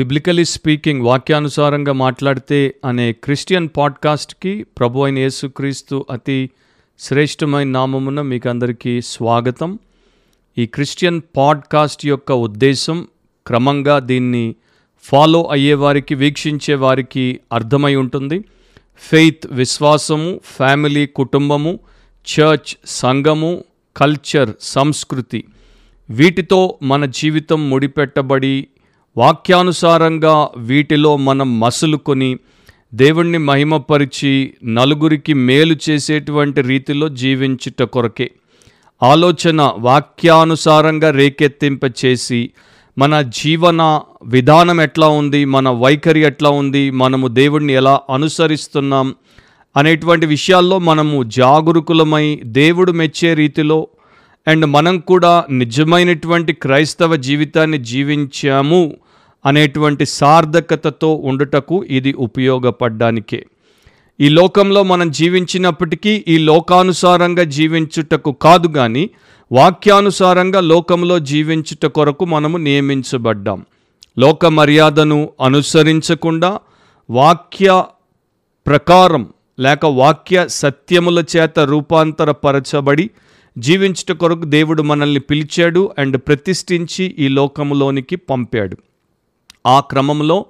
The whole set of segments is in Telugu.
బిబ్లికలీ స్పీకింగ్ వాక్యానుసారంగా మాట్లాడితే అనే క్రిస్టియన్ పాడ్కాస్ట్కి ప్రభు అయిన యేసుక్రీస్తు అతి శ్రేష్టమైన నామమున మీకు అందరికీ స్వాగతం. ఈ క్రిస్టియన్ పాడ్కాస్ట్ యొక్క ఉద్దేశం క్రమంగా దీన్ని ఫాలో అయ్యే వారికి వీక్షించే వారికి అర్థమై ఉంటుంది. ఫెయిత్ విశ్వాసము ఫ్యామిలీ కుటుంబము చర్చ్ సంఘము కల్చర్ సంస్కృతి వీటితో మన జీవితం ముడిపెట్టబడి వాక్యానుసారంగా వీటిలో మనం మసులుకొని దేవుణ్ణి మహిమపరిచి నలుగురికి మేలు చేసేటువంటి రీతిలో జీవించుట కొరకే. ఆలోచన వాక్యానుసారంగా రేకెత్తింప చేసి మన జీవన విధానం ఎట్లా ఉంది మన వైఖరి ఎట్లా ఉంది మనము దేవుణ్ణి ఎలా అనుసరిస్తున్నాం అనేటువంటి విషయాల్లో మనము జాగరూకులమై దేవుడు మెచ్చే రీతిలో అండ్ మనం కూడా నిజమైనటువంటి క్రైస్తవ జీవితాన్ని జీవించాము అనేటువంటి సార్థకతతో ఉండుటకు ఇది ఉపయోగపడ్డానికే. ఈ లోకంలో మనం జీవించినప్పటికీ ఈ లోకానుసారంగా జీవించుటకు కాదు కానీ వాక్యానుసారంగా లోకంలో జీవించుట కొరకు మనము నియమించబడ్డాం. లోక మర్యాదను అనుసరించకుండా వాక్య ప్రకారం లేక వాక్య సత్యముల చేత రూపాంతరపరచబడి జీవించుట కొరకు దేవుడు మనల్ని పిలిచాడు అండ్ ప్రతిష్ఠించి ఈ లోకములోనికి పంపాడు. ఆ క్రమంలో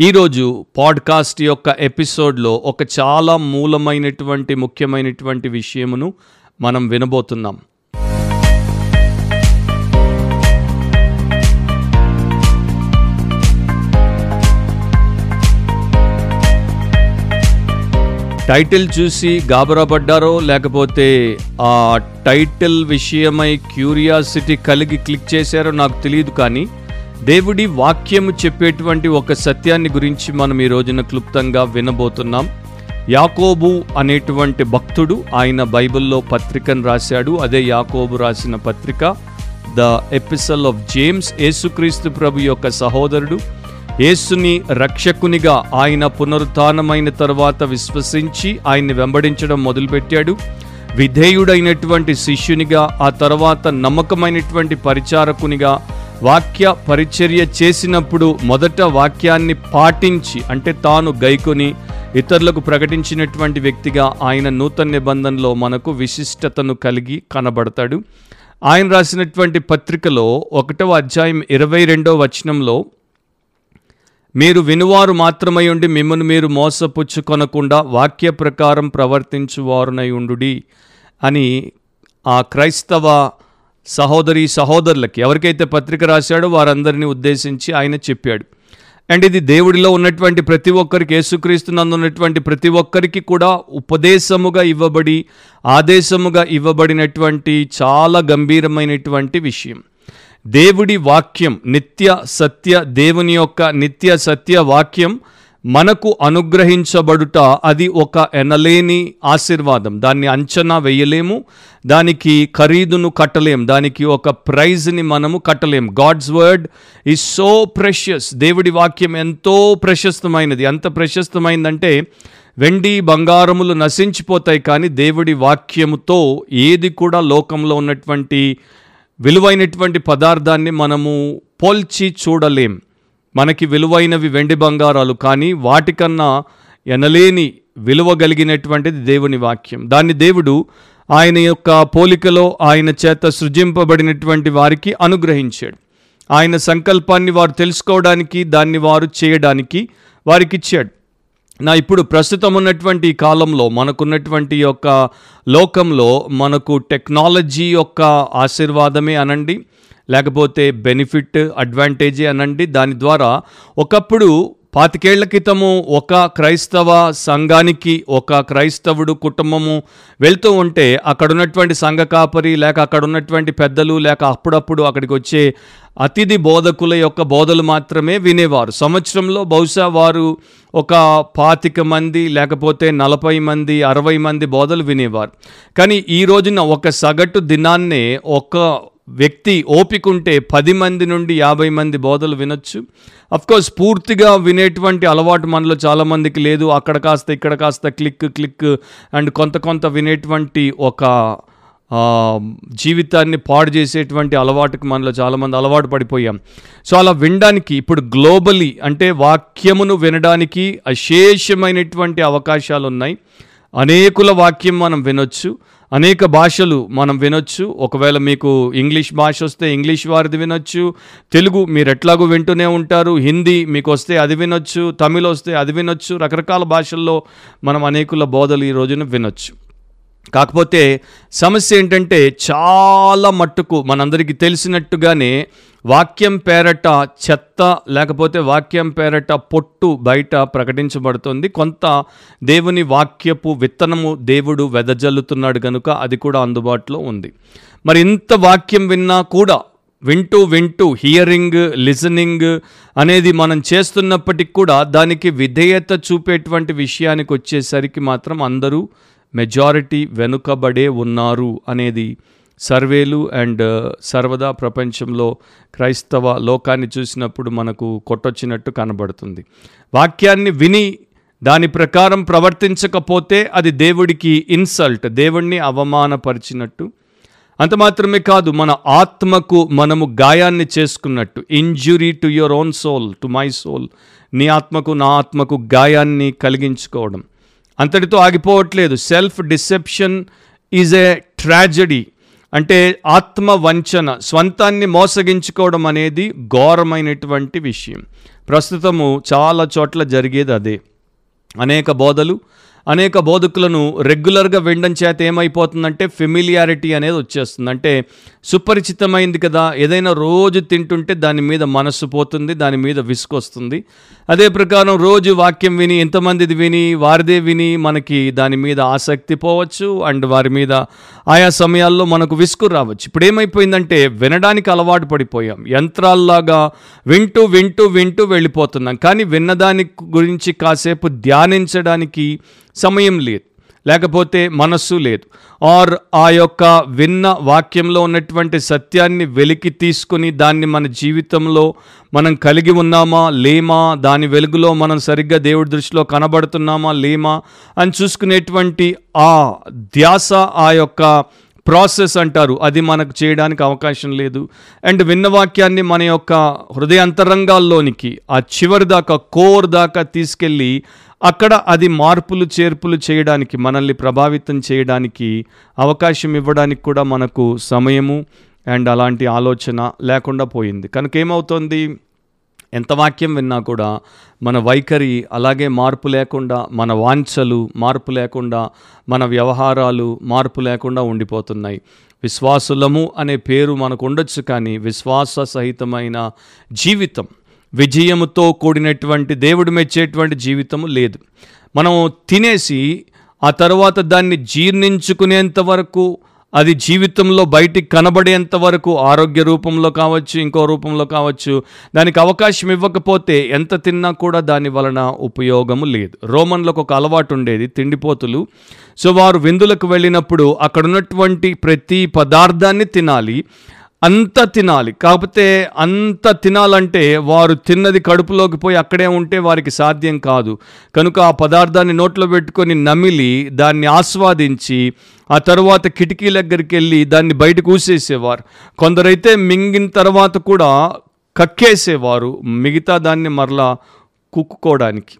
ఈరోజు పాడ్కాస్ట్ యొక్క ఎపిసోడ్లో ఒక చాలా మూలమైనటువంటి ముఖ్యమైనటువంటి విషయమును మనం వినబోతున్నాం. టైటిల్ చూసి గాబరాపడ్డారో లేకపోతే ఆ టైటిల్ విషయమై క్యూరియాసిటీ కలిగి క్లిక్ చేశారో నాకు తెలియదు కానీ దేవుడి వాక్యము చెప్పేటువంటి ఒక సత్యాన్ని గురించి మనం ఈ రోజున క్లుప్తంగా వినబోతున్నాం. యాకోబు అనేటువంటి భక్తుడు ఆయన బైబిల్లో పత్రికను రాశాడు. అదే యాకోబు రాసిన పత్రిక ద ఎపిసల్ ఆఫ్ జేమ్స్ యేసుక్రీస్తు ప్రభు యొక్క సహోదరుడు. యేసుని రక్షకునిగా ఆయన పునరుత్నమైన తర్వాత విశ్వసించి ఆయన్ని వెంబడించడం మొదలుపెట్టాడు. విధేయుడైనటువంటి శిష్యునిగా ఆ తర్వాత నమ్మకమైనటువంటి పరిచారకునిగా వాక్య పరిచర్య చేసినప్పుడు మొదట వాక్యాన్ని పాటించి అంటే తాను గైకొని ఇతరులకు ప్రకటించినటువంటి వ్యక్తిగా ఆయన నూతన నిబంధనలో మనకు విశిష్టతను కలిగి కనబడతాడు. ఆయన రాసినటువంటి పత్రికలో ఒకటవ అధ్యాయం ఇరవై రెండవ వచనంలో మీరు వినువారు మాత్రమై ఉండి మిమ్మల్ని మీరు మోసపుచ్చుకొనకుండా వాక్య ప్రకారం ప్రవర్తించువారునై ఉండుడి అని ఆ క్రైస్తవ సహోదరి సహోదరులకి ఎవరికైతే పత్రిక రాశాడో వారందరినీ ఉద్దేశించి ఆయన చెప్పాడు. అండ్ ఇది దేవుడిలో ఉన్నటువంటి ప్రతి ఒక్కరికి యేసుక్రీస్తునందు ఉన్నటువంటి ప్రతి ఒక్కరికి కూడా ఉపదేశముగా ఇవ్వబడి ఆదేశముగా ఇవ్వబడినటువంటి చాలా గంభీరమైనటువంటి విషయం. దేవుడి వాక్యం నిత్య సత్య దేవుని యొక్క నిత్య సత్య వాక్యం మనకు అనుగ్రహించబడుట అది ఒక ఎనలేని ఆశీర్వాదం. దాన్ని అంచనా వేయలేము దానికి ఖరీదును కట్టలేం దానికి ఒక ప్రైజ్ని మనము కట్టలేం. God's word is so precious. దేవుడి వాక్యం ఎంతో ప్రశస్తమైనది ఎంత ప్రశస్తమైందంటే వెండి బంగారములు నశించిపోతాయి కానీ దేవుడి వాక్యముతో ఏది కూడా లోకంలో ఉన్నటువంటి విలువైనటువంటి పదార్థాన్ని మనము పోల్చి చూడలేం. మనకి విలువైనవి వెండి బంగారాలు కానీ వాటికన్నా ఎనలేని విలువ కలిగినటువంటిది దేవుని వాక్యం. దాన్ని దేవుడు ఆయన యొక్క పోలికలో ఆయన చేత సృజింపబడినటువంటి వారికి అనుగ్రహించాడు. ఆయన సంకల్పాన్ని వారు తెలుసుకోవడానికి దాన్ని వారు చేయడానికి వారికి ఇచ్చాడు. నా ఇప్పుడు ప్రస్తుతం ఉన్నటువంటి ఈ కాలంలో మనకున్నటువంటి యొక్క లోకంలో మనకు టెక్నాలజీ యొక్క ఆశీర్వాదమే అనండి. లేకపోతే బెనిఫిట్ అడ్వాంటేజీ అనండి. దాని ద్వారా ఒకప్పుడు పాతికేళ్ళ క్రితము ఒక క్రైస్తవ సంఘానికి ఒక క్రైస్తవుడు కుటుంబము వెళ్తూ ఉంటే అక్కడ ఉన్నటువంటి సంఘ కాపరి లేక అక్కడ ఉన్నటువంటి పెద్దలు లేక అప్పుడప్పుడు అక్కడికి వచ్చే అతిథి బోధకుల యొక్క బోధలు మాత్రమే వినేవారు. సంవత్సరంలో బహుశా వారు ఒక పాతిక మంది లేకపోతే నలభై మంది అరవై మంది బోధలు వినేవారు. కానీ ఈ రోజున ఒక సగటు దినాన్నే ఒక వ్యక్తి ఓపికంటే పది మంది నుండి యాభై మంది బోధలు వినొచ్చు. అఫ్కోర్స్ పూర్తిగా వినేటువంటి అలవాటు మనలో చాలామందికి లేదు. అక్కడ కాస్త ఇక్కడ కాస్త క్లిక్ క్లిక్ అండ్ కొంత కొంత వినేటువంటి ఒక జీవితాన్ని పాడు చేసేటువంటి అలవాటుకు మనలో చాలామంది అలవాటు పడిపోయాం. సో అలా వినడానికి ఇప్పుడు గ్లోబలీ అంటే వాక్యమును వినడానికి అశేషమైనటువంటి అవకాశాలు ఉన్నాయి అనేకుల వాక్యం మనం వినొచ్చు. అనేక భాషలు మనం వినొచ్చు. ఒకవేళ మీకు ఇంగ్లీష్ భాష వస్తే ఇంగ్లీష్ వారిది వినొచ్చు. తెలుగు మీరు ఎట్లాగో వింటూనే ఉంటారు. హిందీ మీకు వస్తే అది వినొచ్చు. తమిళ్ వస్తే అది వినొచ్చు. రకరకాల భాషల్లో మనం అనేకుల బోధలు ఈ రోజున వినొచ్చు. కాకపోతే సమస్య ఏంటంటే చాలా మట్టుకు మనందరికీ తెలిసినట్టుగానే వాక్యం పేరట చెత్త లేకపోతే వాక్యం పేరట పొట్టు బయట ప్రకటించబడుతుంది. కొంత దేవుని వాక్యపు విత్తనము దేవుడు వెదజల్లుతున్నాడు కనుక అది కూడా అందుబాటులో ఉంది. మరి ఇంత వాక్యం విన్నా కూడా వింటూ వింటూ హియరింగ్ లిజనింగ్ అనేది మనం చేస్తున్నప్పటికి కూడా దానికి విధేయత చూపేటువంటి విషయానికి వచ్చేసరికి మాత్రం అందరూ మెజారిటీ వెనుకబడే ఉన్నారు అనేది సర్వేలు అండ్ సర్వదా ప్రపంచంలో క్రైస్తవ లోకాన్ని చూసినప్పుడు మనకు కొట్టొచ్చినట్టు కనబడుతుంది. వాక్యాన్ని విని దాని ప్రకారం ప్రవర్తించకపోతే అది దేవుడికి ఇన్సల్ట్ దేవుణ్ణి అవమానపరిచినట్టు. అంత మాత్రమే కాదు మన ఆత్మకు మనము గాయాన్ని చేసుకున్నట్టు. Injury to your own soul to my soul నీ ఆత్మకు నా ఆత్మకు గాయాన్ని కలిగించుకోవడం. అంతటితో ఆగిపోవట్లేదు. Self deception is a tragedy అంటే ఆత్మ వంచన స్వంతాన్ని మోసగించుకోవడం అనేది ఘోరమైనటువంటి విషయం. ప్రస్తుతము చాలా చోట్ల జరిగేది అదే. అనేక బోధలు అనేక బోధకులను రెగ్యులర్గా వినడం చేత ఏమైపోతుందంటే ఫెమిలియారిటీ అనేది వచ్చేస్తుంది. అంటే సుపరిచితమైంది కదా ఏదైనా రోజు తింటుంటే దాని మీద మనస్సు పోతుంది దాని మీద విసుకొస్తుంది అదే ప్రకారం రోజు వాక్యం విని ఎంతమందిది విని వారిదే విని మనకి దాని మీద ఆసక్తి పోవచ్చు అండ్ వారి మీద ఆయా సమయాల్లో మనకు విసుగు రావచ్చు. ఇప్పుడు ఏమైపోయిందంటే వినడానికి అలవాటు పడిపోయాం. యంత్రాల్లాగా వింటూ వింటూ వింటూ వెళ్ళిపోతున్నాం. కానీ విన్నదాని గురించి కాసేపు ధ్యానించడానికి సమయం లేదు లేకపోతే మనస్సు లేదు. ఆర్ ఆ యొక్క విన్న వాక్యంలో ఉన్నటువంటి సత్యాన్ని వెలికి తీసుకుని దాన్ని మన జీవితంలో మనం కలిగి ఉన్నామా లేమా? దాని వెలుగులో మనం సరిగ్గా దేవుడి దృష్టిలో కనబడుతున్నామా లేమా? అని చూసుకునేటువంటి ఆ ధ్యాస ఆ యొక్క ప్రాసెస్ అంటారు. అది మనకు చేయడానికి అవకాశం లేదు. అండ్ విన్న వాక్యాన్ని మన యొక్క హృదయ అంతరంగాల్లోనికి ఆ చివరి దాకా కోర్ దాకా తీసుకెళ్ళి అక్కడ అది మార్పులు చేర్పులు చేయడానికి మనల్ని ప్రభావితం చేయడానికి అవకాశం ఇవ్వడానికి కూడా మనకు సమయము అండ్ అలాంటి ఆలోచన లేకుండా పోయింది. కనుక ఏమవుతుంది? ఎంత వాక్యం విన్నా కూడా మన వైఖరి అలాగే మార్పు లేకుండా మన వాంఛలు మార్పు లేకుండా మన వ్యవహారాలు మార్పు లేకుండా ఉండిపోతున్నాయి. విశ్వాసులము అనే పేరు మనకు ఉండొచ్చు కానీ విశ్వాస సహితమైన జీవితం విజయముతో కూడినటువంటి దేవుడు మెచ్చేటువంటి జీవితము లేదు. మనం తినేసి ఆ తర్వాత దాన్ని జీర్ణించుకునేంత వరకు అది జీవితంలో బయటికి కనబడేంత వరకు ఆరోగ్య రూపంలో కావచ్చు ఇంకో రూపంలో కావచ్చు దానికి అవకాశం ఇవ్వకపోతే ఎంత తిన్నా కూడా దాని వలన ఉపయోగము లేదు. రోమన్లకు ఒక అలవాటు ఉండేది తిండిపోతులు సో వారు విందులకు వెళ్ళినప్పుడు అక్కడ ఉన్నటువంటి ప్రతి పదార్థాన్ని తినాలి. అంత తినాలి. కాకపోతే అంత తినాలంటే వారు తిన్నది కడుపులోకి పోయి అక్కడే ఉంటే వారికి సాధ్యం కాదు. కనుక ఆ పదార్థాన్ని నోట్లో పెట్టుకొని నమిలి దాన్ని ఆస్వాదించి ఆ తర్వాత కిటికీ దగ్గరికి వెళ్ళి దాన్ని బయటకు ఊసేసేవారు. కొందరైతే మింగిన తర్వాత కూడా కక్కేసేవారు మిగతా దాన్ని మరలా కుక్కుకోవడానికి.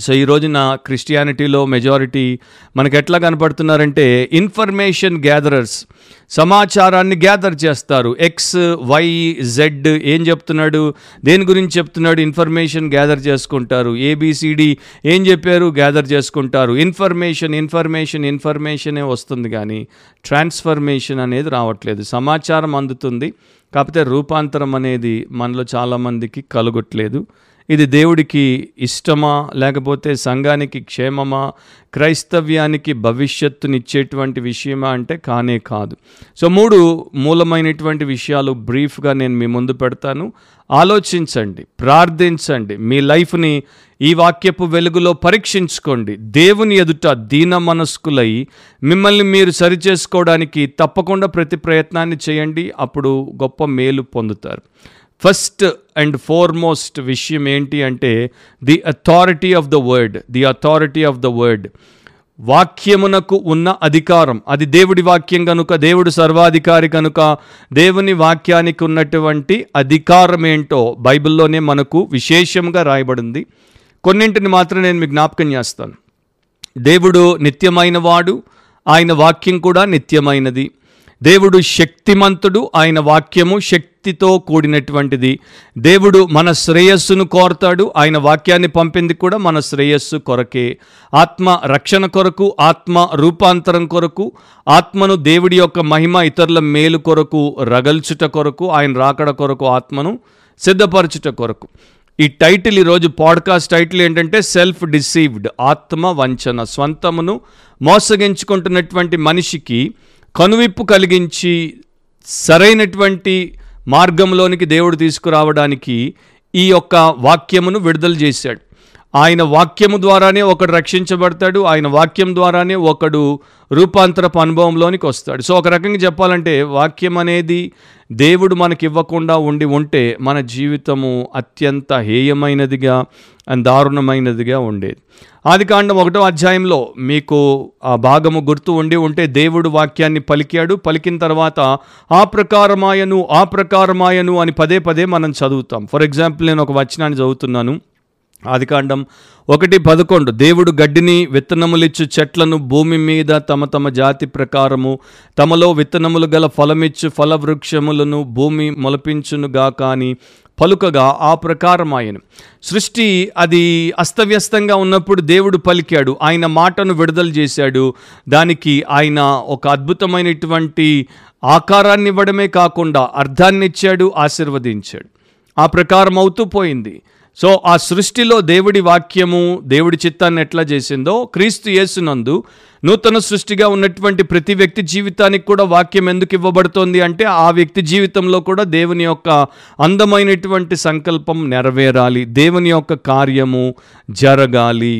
సో ఈ రోజున క్రిస్టియానిటీలో మెజారిటీ మనకు ఎట్లా కనపడుతున్నారంటే ఇన్ఫర్మేషన్ గ్యాదరర్స్ సమాచారాన్ని గ్యాదర్ చేస్తారు. ఎక్స్ వై జెడ్ ఏం చెప్తున్నాడు? దేని గురించి చెప్తున్నాడు? ఇన్ఫర్మేషన్ గ్యాదర్ చేసుకుంటారు. ఏబిసిడి ఏం చెప్పారు? గ్యాదర్ చేసుకుంటారు. ఇన్ఫర్మేషన్ ఇన్ఫర్మేషన్ ఇన్ఫర్మేషనే వస్తుంది కానీ ట్రాన్స్ఫర్మేషన్ అనేది రావట్లేదు. సమాచారం అందుతుంది. కాకపోతే రూపాంతరం అనేది మనలో చాలామందికి కలగట్లేదు. ఇది దేవుడికి ఇష్టమా లేకపోతే సంఘానికి క్షేమమా క్రైస్తవ్యానికి భవిష్యత్తునిచ్చేటువంటి విషయమా అంటే కానే కాదు. సో మూడు మూలమైనటువంటి విషయాలు బ్రీఫ్గా నేను మీ ముందు పెడతాను. ఆలోచించండి ప్రార్థించండి మీ లైఫ్ని ఈ వాక్యపు వెలుగులో పరీక్షించుకోండి. దేవుని ఎదుట దీన మనస్కులై మిమ్మల్ని మీరు సరిచేసుకోవడానికి తప్పకుండా ప్రతి ప్రయత్నాన్ని చేయండి అప్పుడు గొప్ప మేలు పొందుతారు. ఫస్ట్ అండ్ ఫోర్మోస్ట్ విషయం ఏంటి అంటే the authority of the word the authority of the word వాక్యమునకు ఉన్న అధికారం అది దేవుడి వాక్యం కనుక దేవుడు సర్వాధికారి కనుక దేవుని వాక్యానికి ఉన్నటువంటి అధికారం ఏంటో బైబిల్లోనే మనకు విశేషంగా రాయబడింది. కొన్నింటిని మాత్రం నేను మీకు జ్ఞాపకం చేస్తాను. దేవుడు నిత్యమైన వాడు ఆయన వాక్యం కూడా నిత్యమైనది. దేవుడు శక్తిమంతుడు ఆయన వాక్యము శక్తితో కూడినటువంటిది. దేవుడు మన శ్రేయస్సును కోరతాడు ఆయన వాక్యాన్ని పంపింది కూడా మన శ్రేయస్సు కొరకే. ఆత్మ రక్షణ కొరకు ఆత్మ రూపాంతరం కొరకు ఆత్మను దేవుడి యొక్క మహిమ ఇతరుల మేలు కొరకు రగల్చుట కొరకు ఆయన రాకడ కొరకు ఆత్మను సిద్ధపరచుట కొరకు. ఈ టైటిల్ ఈరోజు పాడ్కాస్ట్ టైటిల్ ఏంటంటే సెల్ఫ్ డిసీవ్డ్ ఆత్మ వంచన స్వంతమును మోసగించుకుంటున్నటువంటి మనిషికి కనువిప్పు కలిగించి సరైనటువంటి మార్గంలోనికి దేవుడు తీసుకురావడానికి ఈ యొక్క వాక్యమును విడుదల చేశాడు. ఆయన వాక్యము ద్వారానే ఒకడు రక్షించబడతాడు ఆయన వాక్యం ద్వారానే ఒకడు రూపాంతరపు అనుభవంలోనికి వస్తాడు. సో ఒక రకంగా చెప్పాలంటే వాక్యం అనేది దేవుడు మనకి ఇవ్వకుండా ఉండి ఉంటే మన జీవితము అత్యంత హేయమైనదిగా అండ్ దారుణమైనదిగా ఉండేది. ఆదికాండం ఒకటో అధ్యాయంలో మీకు ఆ భాగము గుర్తు ఉండి ఉంటే దేవుడు వాక్యాన్ని పలికాడు. పలికిన తర్వాత ఆ ప్రకారమాయను ఆ ప్రకారమాయను అని పదే పదే మనం చదువుతాం. ఫర్ ఎగ్జాంపుల్ నేను ఒక వచనాన్ని చదువుతున్నాను. ఆదికాండం ఒకటి పదకొండు. దేవుడు గడ్డిని విత్తనములిచ్చు చెట్లను భూమి మీద తమ తమ జాతి ప్రకారము తమలో విత్తనములు గల ఫలమిచ్చు ఫలవృక్షములను భూమి మొలపించునుగా కానీ పలుకగా ఆ ప్రకారం ఆయన. సృష్టి అది అస్తవ్యస్తంగా ఉన్నప్పుడు దేవుడు పలికాడు. ఆయన మాటను విడుదల చేశాడు. దానికి ఆయన ఒక అద్భుతమైనటువంటి ఆకారాన్ని ఇవ్వడమే కాకుండా అర్థాన్ని ఇచ్చాడు ఆశీర్వదించాడు. ఆ ప్రకారం అవుతూ పోయింది. సో ఆ సృష్టిలో దేవుడి వాక్యము దేవుడి చిత్తాన్ని ఎట్లా చేసిందో క్రీస్తు యేసునందు నూతన సృష్టిగా ఉన్నటువంటి ప్రతి వ్యక్తి జీవితానికి కూడా వాక్యం ఎందుకు ఇవ్వబడుతోంది అంటే ఆ వ్యక్తి జీవితంలో కూడా దేవుని యొక్క అందమైనటువంటి సంకల్పం నెరవేరాలి దేవుని యొక్క కార్యము జరగాలి.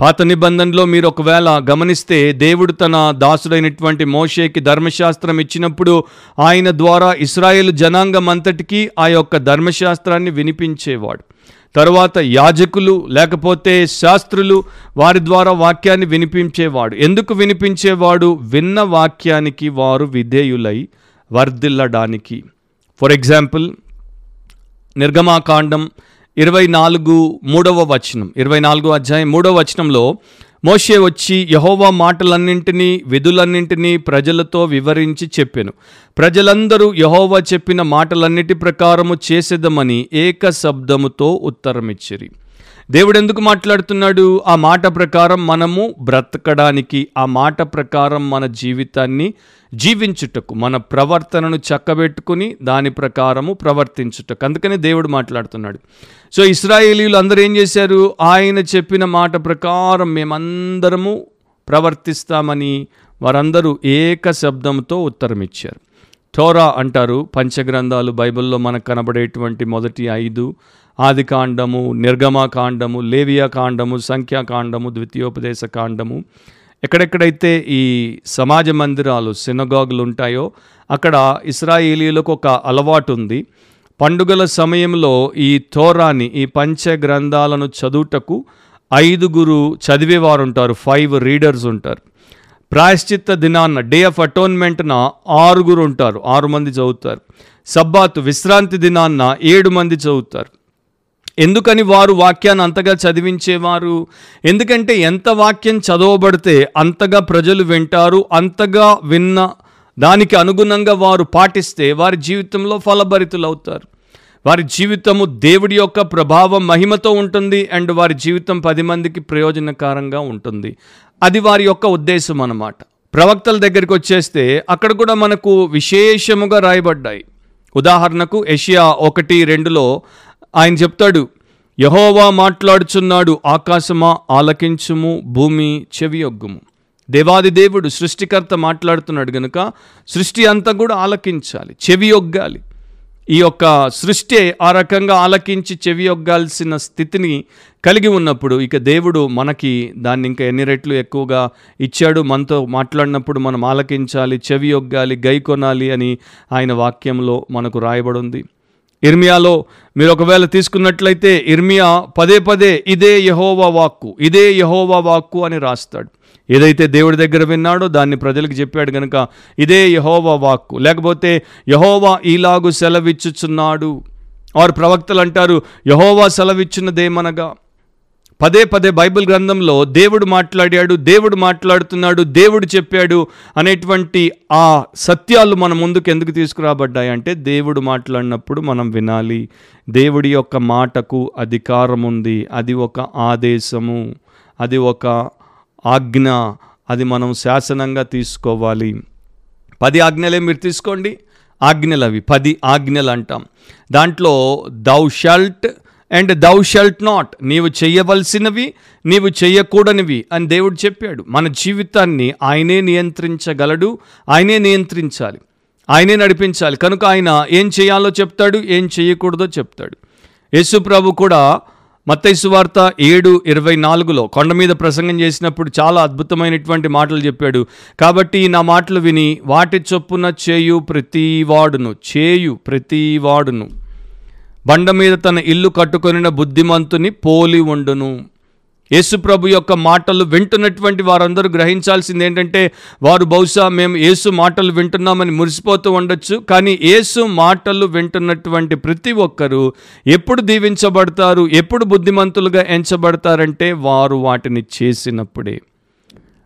పాత నిబంధనలో మీరు ఒకవేళ గమనిస్తే దేవుడు తన దాసుడైనటువంటి మోషేకి ధర్మశాస్త్రం ఇచ్చినప్పుడు ఆయన ద్వారా ఇస్రాయేల్ జనాంగం అంతటికీ ఆ యొక్క ధర్మశాస్త్రాన్ని వినిపించేవాడు. తరువాత యాజకులు లేకపోతే శాస్త్రులు వారి ద్వారా వాక్యాన్ని వినిపించేవాడు. ఎందుకు వినిపించేవాడు? విన్న వాక్యానికి వారు విధేయులై వర్ధిల్లడానికి. ఫర్ ఎగ్జాంపుల్ నిర్గమాకాండం ఇరవై నాలుగు మూడవ వచనం. ఇరవై నాలుగు అధ్యాయం మూడవ వచనంలో మోషే వచ్చి యహోవా మాటలన్నింటినీ విధులన్నింటినీ ప్రజలతో వివరించి చెప్పాను. ప్రజలందరూ యహోవా చెప్పిన మాటలన్నిటి ప్రకారము చేసేదమని ఏక శబ్దముతో ఉత్తరమిచ్చిరి. దేవుడు ఎందుకు మాట్లాడుతున్నాడు? ఆ మాట ప్రకారం మనము బ్రతకడానికి ఆ మాట ప్రకారం మన జీవితాన్ని జీవించుటకు మన ప్రవర్తనను చక్కబెట్టుకుని దాని ప్రకారము ప్రవర్తించుటకు. అందుకనే దేవుడు మాట్లాడుతున్నాడు. సో ఇస్రాయేలీలు అందరూ ఏం చేశారు? ఆయన చెప్పిన మాట ప్రకారం మేమందరము ప్రవర్తిస్తామని వారందరూ ఏక శబ్దంతో ఉత్తరం ఇచ్చారు టోరా అంటారు పంచగ్రంథాలు బైబిల్లో మనకు కనబడేటువంటి మొదటి ఐదు ఆదికాండము నిర్గమాకాండము లేవియా కాండము సంఖ్యాకాండము ద్వితీయోపదేశ కాండము ఎక్కడెక్కడైతే ఈ సమాజ మందిరాలు సినగాగులు ఉంటాయో అక్కడ ఇస్రాయేలీలకు ఒక అలవాటు ఉంది పండుగల సమయంలో ఈ తోరాని ఈ పంచ గ్రంథాలను చదువుటకు ఐదుగురు చదివేవారు ఉంటారు ఫైవ్ రీడర్స్ ఉంటారు ప్రాయశ్చిత్త దినాన్న డే ఆఫ్ అటోన్మెంట్న ఆరుగురు ఉంటారు ఆరు మంది చదువుతారు. సబ్బాత్ విశ్రాంతి దినాన్న ఏడు మంది చదువుతారు. ఎందుకని వారు వాక్యాన్ని అంతగా చదివించేవారు? ఎందుకంటే ఎంత వాక్యం చదవబడితే అంతగా ప్రజలు వింటారు అంతగా విన్న దానికి అనుగుణంగా వారు పాటిస్తే వారి జీవితంలో ఫలభరితులు అవుతారు వారి జీవితము దేవుడి యొక్క ప్రభావం మహిమతో ఉంటుంది అండ్ వారి జీవితం పది మందికి ప్రయోజనకరంగా ఉంటుంది. అది వారి యొక్క ఉద్దేశం అన్నమాట. ప్రవక్తల దగ్గరికి వచ్చేస్తే అక్కడ కూడా మనకు విశేషముగా రాయబడ్డాయి. ఉదాహరణకు ఏషియా ఒకటి రెండులో ఆయన చెప్తాడు యహోవా మాట్లాడుచున్నాడు ఆకాశమా ఆలకించుము భూమి చెవియొగ్గుము దేవాది దేవుడు సృష్టికర్త మాట్లాడుతున్నాడు గనుక సృష్టి అంతా కూడా ఆలకించాలి చెవి ఒగ్గాలి. ఈ యొక్క సృష్టి ఆ రకంగా ఆలకించి చెవి ఒగ్గాల్సిన స్థితిని కలిగి ఉన్నప్పుడు ఇక దేవుడు మనకి దాన్ని ఇంకా ఎన్ని రెట్లు ఎక్కువగా ఇచ్చాడు మనతో మాట్లాడినప్పుడు మనం ఆలకించాలి చెవి ఒగ్గాలి గై కొనాలి అని ఆయన వాక్యంలో మనకు రాయబడి ఉంది. ఇర్మియాలో మీరు ఒకవేళ తీసుకున్నట్లయితే ఇర్మియా పదే పదే ఇదే యహోవా వాక్కు ఇదే యహోవా వాక్కు అని రాస్తాడు. ఏదైతే దేవుడి దగ్గర విన్నాడో దాన్ని ప్రజలకు చెప్పాడు కనుక ఇదే యహోవా వాక్కు. లేకపోతే యహోవా ఈలాగు సెలవిచ్చుచున్నాడు. వారు ప్రవక్తలు అంటారు యహోవా సెలవిచ్చినదేమనగా? పదే పదే బైబిల్ గ్రంథంలో దేవుడు మాట్లాడాడు దేవుడు మాట్లాడుతున్నాడు దేవుడు చెప్పాడు అనేటువంటి ఆ సత్యాలు మన ముందుకు ఎందుకు తీసుకురాబడ్డాయి అంటే దేవుడు మాట్లాడినప్పుడు మనం వినాలి. దేవుడి యొక్క మాటకు అధికారం ఉంది. అది ఒక ఆదేశము అది ఒక ఆజ్ఞ అది మనం శాసనంగా తీసుకోవాలి. పది ఆజ్ఞలే మీరు తీసుకోండి. ఆజ్ఞలు అవి పది ఆజ్ఞలు అంటాం దాంట్లో thou shalt and thou shalt not నీవు చేయవలసినవి నీవు చేయకూడనివి అని దేవుడు చెప్పాడు. మన జీవితాన్ని ఆయనే నియంత్రించగలడు ఆయనే నియంత్రించాలి. ఆయనే నడిపించాలి. కనుక ఆయన ఏం చేయాలో చెప్తాడు ఏం చేయకూడదో చెప్తాడు. యేసు ప్రభు కూడా మత్తైసు వార్త ఏడు ఇరవై నాలుగులో కొండ మీద ప్రసంగం చేసినప్పుడు చాలా అద్భుతమైనటువంటి మాటలు చెప్పాడు. కాబట్టి నా మాటలు విని వాటి చొప్పున చేయు ప్రతివాడును చేయు ప్రతివాడును. బండ మీద తన ఇల్లు కట్టుకొనిన బుద్ధిమంతుని పోలి ఉండును. యేసుప్రభు యొక్క మాటలు వింటున్నటువంటి వారందరూ గ్రహించాల్సింది ఏంటంటే వారు బహుశా మేము యేసు మాటలు వింటున్నామని మురిసిపోతూ ఉండొచ్చు కానీ యేసు మాటలు వింటున్నటువంటి ప్రతి ఒక్కరూ ఎప్పుడు దీవించబడతారు ఎప్పుడు బుద్ధిమంతులుగా ఎంచబడతారంటే వారు వాటిని చేసినప్పుడే.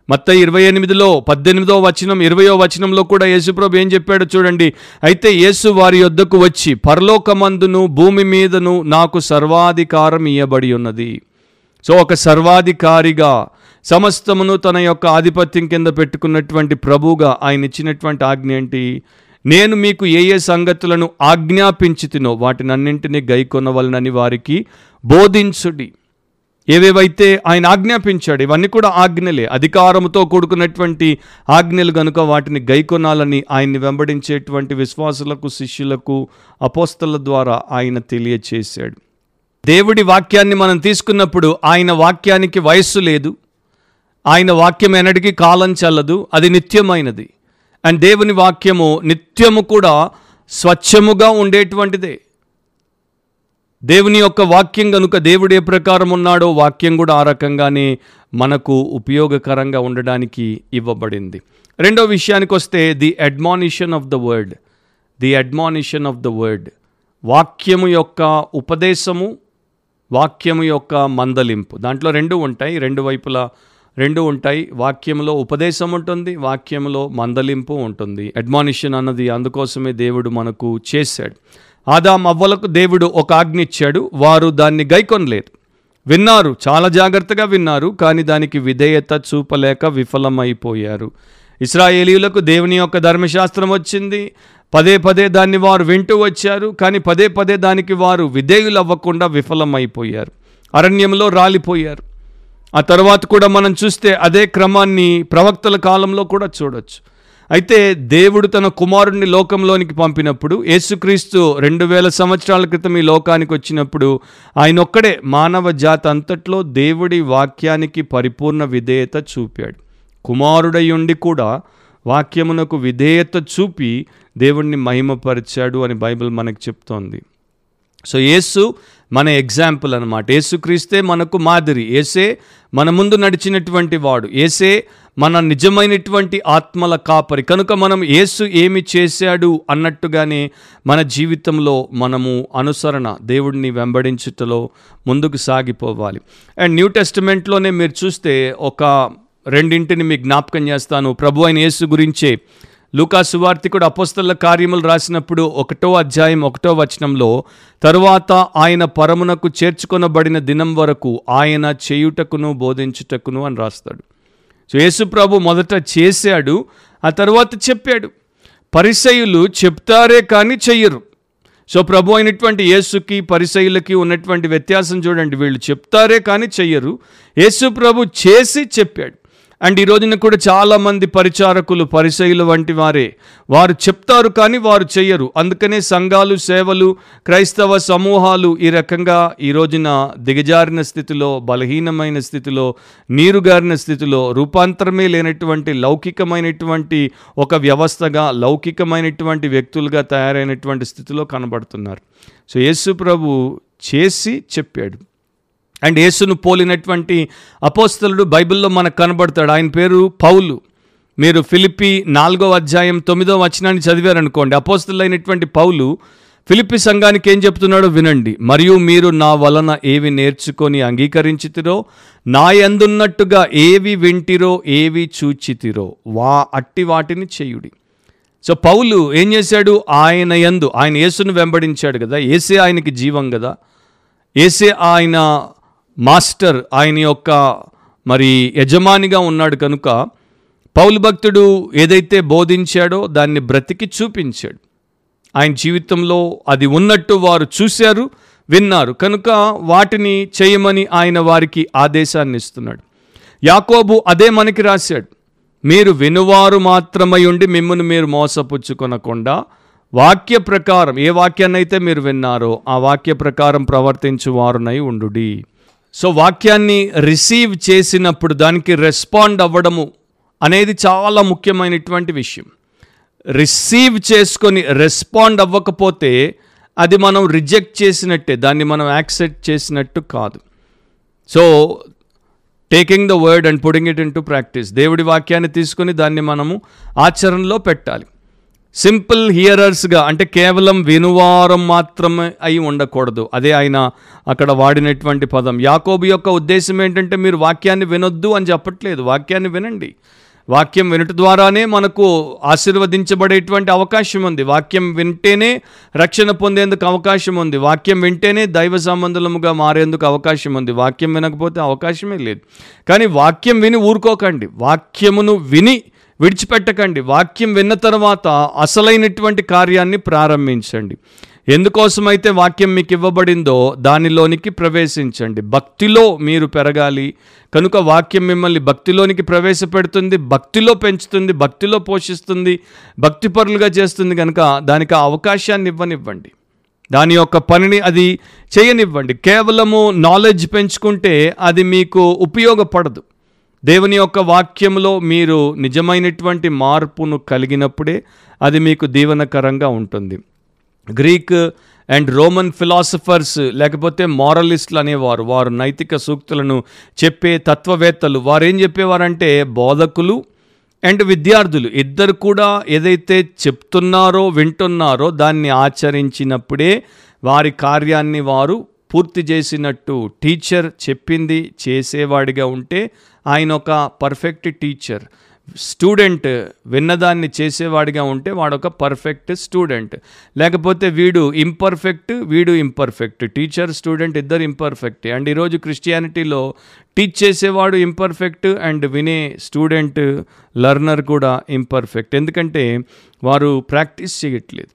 మత్త ఇరవై ఎనిమిదిలో పద్దెనిమిదో వచనం ఇరవయో వచనంలో కూడా యేసుప్రభు ఏం చెప్పాడో చూడండి. అయితే యేసు వారి యొద్దకు వచ్చి పరలోకమందును భూమి మీదను నాకు సర్వాధికారం ఇయ్యబడి ఉన్నది. సో ఒక సర్వాధికారిగా సమస్తమును తన యొక్క ఆధిపత్యం కింద పెట్టుకున్నటువంటి ప్రభువుగా ఆయన ఇచ్చినటువంటి ఆజ్ఞ ఏంటి? నేను మీకు ఏ ఏ సంగతులను ఆజ్ఞాపించితినో వాటినన్నింటినీ గైకొనవలనని వారికి బోధించుడి. ఏవేవైతే ఆయన ఆజ్ఞాపించాడు ఇవన్నీ కూడా ఆజ్ఞలే. అధికారంతో కూడుకున్నటువంటి ఆజ్ఞలు కనుక వాటిని గైకొనాలని ఆయన్ని వెంబడించేటువంటి విశ్వాసులకు శిష్యులకు అపోస్తల ద్వారా ఆయన తెలియచేశాడు. దేవుడి వాక్యాన్ని మనం తీసుకున్నప్పుడు ఆయన వాక్యానికి వయస్సు లేదు. ఆయన వాక్యం ఎన్నటికీ కాలం చల్లదు. అది నిత్యమైనది. అండ్ దేవుని వాక్యము నిత్యము కూడా స్వచ్ఛముగా ఉండేటువంటిదే. దేవుని యొక్క వాక్యం కనుక దేవుడు ఏ ప్రకారం ఉన్నాడో వాక్యం కూడా ఆ రకంగానే మనకు ఉపయోగకరంగా ఉండడానికి ఇవ్వబడింది. రెండో విషయానికి వస్తే the admonition of the word the admonition of the word వాక్యము యొక్క ఉపదేశము వాక్యము యొక్క మందలింపు. దాంట్లో రెండు ఉంటాయి రెండు వైపులా రెండు ఉంటాయి. వాక్యంలో ఉపదేశం ఉంటుంది వాక్యంలో మందలింపు ఉంటుంది. అడ్మానిషన్ అన్నది అందుకోసమే దేవుడు మనకు చేశాడు. ఆదాం అవ్వలకు దేవుడు ఒక ఆజ్ఞ ఇచ్చాడు వారు దాన్ని గైకొనలేదు. విన్నారు చాలా జాగ్రత్తగా విన్నారు కానీ దానికి విధేయత చూపలేక విఫలమైపోయారు. ఇస్రాయేలీయులకు దేవుని యొక్క ధర్మశాస్త్రం వచ్చింది. పదే పదే దాన్ని వారు వింటూ వచ్చారు కానీ పదే పదే దానికి వారు విధేయులు అవ్వకుండా విఫలమైపోయారు. అరణ్యంలో రాలిపోయారు. ఆ తర్వాత కూడా మనం చూస్తే అదే క్రమాన్ని ప్రవక్తల కాలంలో కూడా చూడొచ్చు. అయితే దేవుడు తన కుమారుణ్ణి లోకంలోనికి పంపినప్పుడు యేసుక్రీస్తు రెండు వేల సంవత్సరాల క్రితం ఈ లోకానికి వచ్చినప్పుడు ఆయన ఒక్కడే మానవ జాతి అంతట్లో దేవుడి వాక్యానికి పరిపూర్ణ విధేయత చూపాడు. కుమారుడై ఉండి కూడా వాక్యమునకు విధేయత చూపి దేవుణ్ణి మహిమపరిచాడు అని బైబిల్ మనకు చెప్తోంది. సో యేసు మన ఎగ్జాంపుల్ అనమాట యేసుక్రీస్తే మనకు మాదిరి. ఏసే మన ముందు నడిచినటువంటి వాడు. ఏసే మన నిజమైనటువంటి ఆత్మల కాపరి. కనుక మనం యేసు ఏమి చేశాడు అన్నట్టుగానే మన జీవితంలో మనము అనుసరణ దేవుడిని వెంబడించుటలో ముందుకు సాగిపోవాలి. అండ్ న్యూ టెస్టిమెంట్లోనే మీరు చూస్తే ఒక రెండింటిని మీకు జ్ఞాపకం చేస్తాను. ప్రభు అయిన యేసు గురించే. లూకా సువార్తికుడు అపోస్తల కార్యములు రాసినప్పుడు ఒకటో అధ్యాయం ఒకటో వచనంలో తరువాత ఆయన పరమునకు చేర్చుకొనబడిన దినం వరకు ఆయన చేయుటకును బోధించుటకును అని రాస్తాడు. సో యేసు ప్రభు మొదట చేశాడు ఆ తర్వాత చెప్పాడు. పరిసయులు చెప్తారే కానీ చెయ్యరు. సో ప్రభు అయినటువంటి యేసుకి పరిసయులకి ఉన్నటువంటి వ్యత్యాసం చూడండి వీళ్ళు చెప్తారే కానీ చెయ్యరు. యేసు ప్రభు చేసి చెప్పాడు. అండ్ ఈ రోజున కూడా చాలామంది పరిచారకులు పరిశైలు వంటి వారే. వారు చెప్తారు కానీ వారు చెయ్యరు. అందుకనే సంఘాలు సేవలు క్రైస్తవ సమూహాలు ఈ రకంగా ఈ రోజున దిగజారిన స్థితిలో బలహీనమైన స్థితిలో నీరుగారిన స్థితిలో రూపాంతరమే లేనటువంటి లౌకికమైనటువంటి ఒక వ్యవస్థగా లౌకికమైనటువంటి వ్యక్తులుగా తయారైనటువంటి స్థితిలో కనబడుతున్నారు. సో యేసు ప్రభు చేసి చెప్పాడు. అండ్ యేసును పోలినటువంటి అపోస్తలుడు బైబిల్లో మనకు కనబడతాడు. ఆయన పేరు పౌలు. మీరు ఫిలిపి నాలుగో అధ్యాయం తొమ్మిదో వచనాన్ని చదివారనుకోండి. అపోస్తులైనటువంటి పౌలు ఫిలిపి సంఘానికి ఏం చెప్తున్నాడో వినండి. మరియు మీరు నా వలన ఏవి నేర్చుకొని అంగీకరించితిరో నా యందున్నట్టుగా ఏవి వింటిరో ఏవి చూచితిరో వా అట్టి వాటిని చేయుడి. సో పౌలు ఏం చేశాడు? ఆయన యందు ఆయన యేసును వెంబడించాడు కదా. ఏసే ఆయనకి జీవం కదా. ఏసే ఆయన మాస్టర్ ఆయన యొక్క మరి యజమానిగా ఉన్నాడు కనుక పౌలు భక్తుడు ఏదైతే బోధించాడో దాన్ని బ్రతికి చూపించాడు. ఆయన జీవితంలో అది ఉన్నట్టు వారు చూశారు విన్నారు. కనుక వాటిని చేయమని ఆయన వారికి ఆదేశాన్ని ఇస్తున్నాడు. యాకోబు అదే మనకి రాశాడు. మీరు వినువారు మాత్రమై ఉండి మిమ్మల్ని మీరు మోసపుచ్చుకొనకుండా వాక్య ప్రకారం ఏ వాక్యాన్నైతే మీరు విన్నారో ఆ వాక్య ప్రకారం ప్రవర్తించువారునై ఉండుడి. సో వాక్యాన్ని రిసీవ్ చేసినప్పుడు దానికి రెస్పాండ్ అవ్వడము అనేది చాలా ముఖ్యమైనటువంటి విషయం. రిసీవ్ చేసుకొని రెస్పాండ్ అవ్వకపోతే అది మనం రిజెక్ట్ చేసినట్టే దాన్ని మనం యాక్సెప్ట్ చేసినట్టు కాదు. So taking the word and putting it in to practice దేవుడి వాక్యాన్ని తీసుకొని దాన్ని మనము ఆచరణలో పెట్టాలి. సింపుల్ హియరర్స్గా అంటే కేవలం వినువారం మాత్రమే అయి ఉండకూడదు. అదే ఆయన అక్కడ వాడినటువంటి పదం. యాకోబు యొక్క ఉద్దేశం ఏంటంటే మీరు వాక్యాన్ని వినొద్దు అని చెప్పట్లేదు. వాక్యాన్ని వినండి. వాక్యం వినట ద్వారానే మనకు ఆశీర్వదించబడేటువంటి అవకాశం ఉంది. వాక్యం వింటేనే రక్షణ పొందేందుకు అవకాశం ఉంది. వాక్యం వింటేనే దైవ సంబంధముగా మారేందుకు అవకాశం ఉంది. వాక్యం వినకపోతే అవకాశమే లేదు. కానీ వాక్యం విని ఊరుకోకండి. వాక్యమును విని విడిచిపెట్టకండి. వాక్యం విన్న తర్వాత అసలైనటువంటి కార్యాన్ని ప్రారంభించండి. ఎందుకోసమైతే వాక్యం మీకు ఇవ్వబడిందో దానిలోనికి ప్రవేశించండి. భక్తిలో మీరు పెరగాలి. కనుక వాక్యం మిమ్మల్ని భక్తిలోనికి ప్రవేశపెడుతుంది భక్తిలో పెంచుతుంది భక్తిలో పోషిస్తుంది భక్తిపరులుగా చేస్తుంది కనుక దానికి ఆ అవకాశాన్ని ఇవ్వనివ్వండి. దాని యొక్క పనిని అది చేయనివ్వండి. కేవలము నాలెడ్జ్ పెంచుకుంటే అది మీకు ఉపయోగపడదు. దేవుని యొక్క వాక్యంలో మీరు నిజమైనటువంటి మార్పును కలిగినప్పుడే అది మీకు దీవనకరంగా ఉంటుంది. గ్రీక్ అండ్ రోమన్ ఫిలాసఫర్స్ లేకపోతే మారలిస్టులు అనేవారు వారు నైతిక సూక్తులను చెప్పే తత్వవేత్తలు. వారేం చెప్పేవారంటే బోధకులు అండ్ విద్యార్థులు. ఇద్దరు కూడా ఏదైతే చెప్తున్నారో వింటున్నారో దాన్ని ఆచరించినప్పుడే వారి కార్యాన్ని వారు పూర్తి చేసినట్టు టీచర్ చెప్పింది చేసేవాడిగా ఉంటే ఆయన ఒక పర్ఫెక్ట్ టీచర్ స్టూడెంట్ విన్నదాన్ని చేసేవాడిగా ఉంటే వాడొక పర్ఫెక్ట్ స్టూడెంట్ లేకపోతే వీడు ఇంపర్ఫెక్ట్ వీడు ఇంపర్ఫెక్ట్ టీచర్ స్టూడెంట్ ఇద్దరు ఇంపర్ఫెక్ట్ అండ్ ఈరోజు క్రిస్టియానిటీలో టీచ్ చేసేవాడు ఇంపర్ఫెక్ట్ అండ్ వినే స్టూడెంట్ లర్నర్ కూడా ఇంపర్ఫెక్ట్ ఎందుకంటే వారు ప్రాక్టీస్ చేయట్లేదు.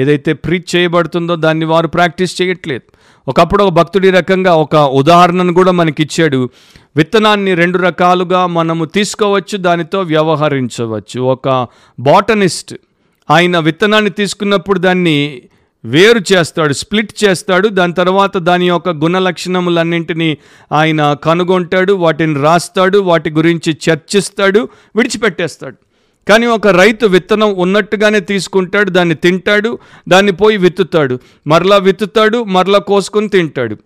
ఏదైతే ప్రీచ్ చేయబడుతుందో దాన్ని వారు ప్రాక్టీస్ చేయట్లేదు. ఒకప్పుడు ఒక భక్తుడి రకంగా ఒక ఉదాహరణను కూడా మనకిచ్చాడు. విత్తనాన్ని రెండు రకాలుగా మనము తీసుకోవచ్చు దానితో వ్యవహరించవచ్చు. ఒక బాటనిస్ట్ ఆయన విత్తనాన్ని తీసుకున్నప్పుడు దాన్ని వేరు చేస్తాడు స్ప్లిట్ చేస్తాడు. దాని తర్వాత దాని యొక్క గుణ లక్షణములన్నింటినీ ఆయన కనుగొంటాడు వాటిని రాస్తాడు వాటి గురించి చర్చిస్తాడు విడిచిపెట్టేస్తాడు. కానీ ఒక రైతు విత్తనం ఉన్నట్టుగానే తీసుకుంటాడు దాన్ని తింటాడు దాన్ని పోయి విత్తుతాడు. మరలా విత్తుతాడు మరలా కోసుకొని తింటాడు.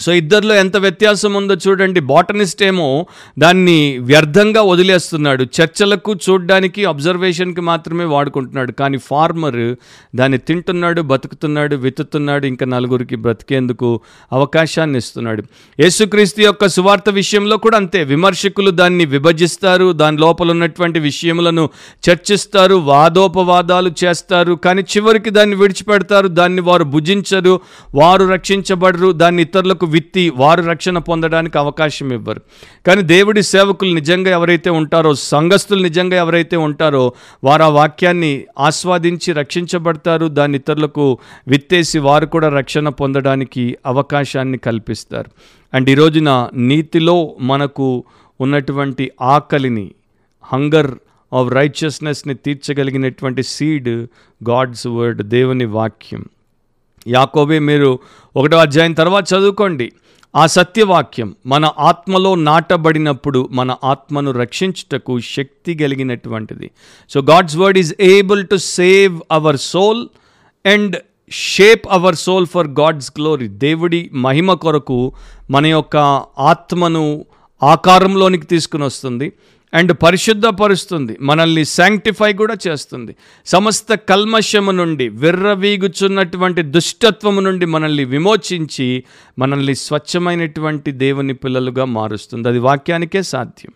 సో ఇద్దరిలో ఎంత వ్యత్యాసం ఉందో చూడండి. బాటనిస్ట్ ఏమో దాన్ని వ్యర్థంగా వదిలేస్తున్నాడు. చర్చలకు చూడడానికి అబ్జర్వేషన్కి మాత్రమే వాడుకుంటున్నాడు. కానీ ఫార్మర్ దాన్ని తింటున్నాడు బతుకుతున్నాడు విత్తుతున్నాడు ఇంకా నలుగురికి బ్రతికేందుకు అవకాశాన్ని ఇస్తున్నాడు. యేసుక్రీస్తు యొక్క సువార్త విషయంలో కూడా అంతే. విమర్శకులు దాన్ని విభజిస్తారు. దాని లోపల ఉన్నటువంటి విషయములను చర్చిస్తారు. వాదోపవాదాలు చేస్తారు. కానీ చివరికి దాన్ని విడిచిపెడతారు. దాన్ని వారు భుజించరు. వారు రక్షించబడరు. దాన్ని ఇతరులకు విత్తి వారు రక్షణ పొందడానికి అవకాశం ఇవ్వరు. కానీ దేవుడి సేవకులు నిజంగా ఎవరైతే ఉంటారో సంఘస్థులు నిజంగా ఎవరైతే ఉంటారో వారు ఆ వాక్యాన్ని ఆస్వాదించి రక్షించబడతారు. దాన్ని ఇతరులకు విత్తేసి వారు కూడా రక్షణ పొందడానికి అవకాశాన్ని కల్పిస్తారు. అండ్ ఈ రోజున నీతిలో మనకు ఉన్నటువంటి ఆకలిని హంగర్ ఆఫ్ రైచియస్నెస్ని తీర్చగలిగినటువంటి సీడ్ గాడ్స్ వర్డ్ దేవుని వాక్యం. యాకోబే మీరు ఒకటో అధ్యాయం తర్వాత చదువుకోండి. ఆ సత్యవాక్యం మన ఆత్మలో నాటబడినప్పుడు మన ఆత్మను రక్షించుటకు శక్తి కలిగినటువంటిది. So God's word is able to save our soul and shape our soul for God's glory దేవుడి మహిమ కొరకు మన యొక్క ఆత్మను ఆకారంలోనికి తీసుకుని వస్తుంది. అండ్ పరిశుద్ధపరుస్తుంది. మనల్ని శాంక్టిఫై కూడా చేస్తుంది. సమస్త కల్మషము నుండి విర్రవీగుచున్నటువంటి దుష్టత్వము నుండి మనల్ని విమోచించి మనల్ని స్వచ్ఛమైనటువంటి దేవుని పిల్లలుగా మారుస్తుంది. అది వాక్యానికే సాధ్యం.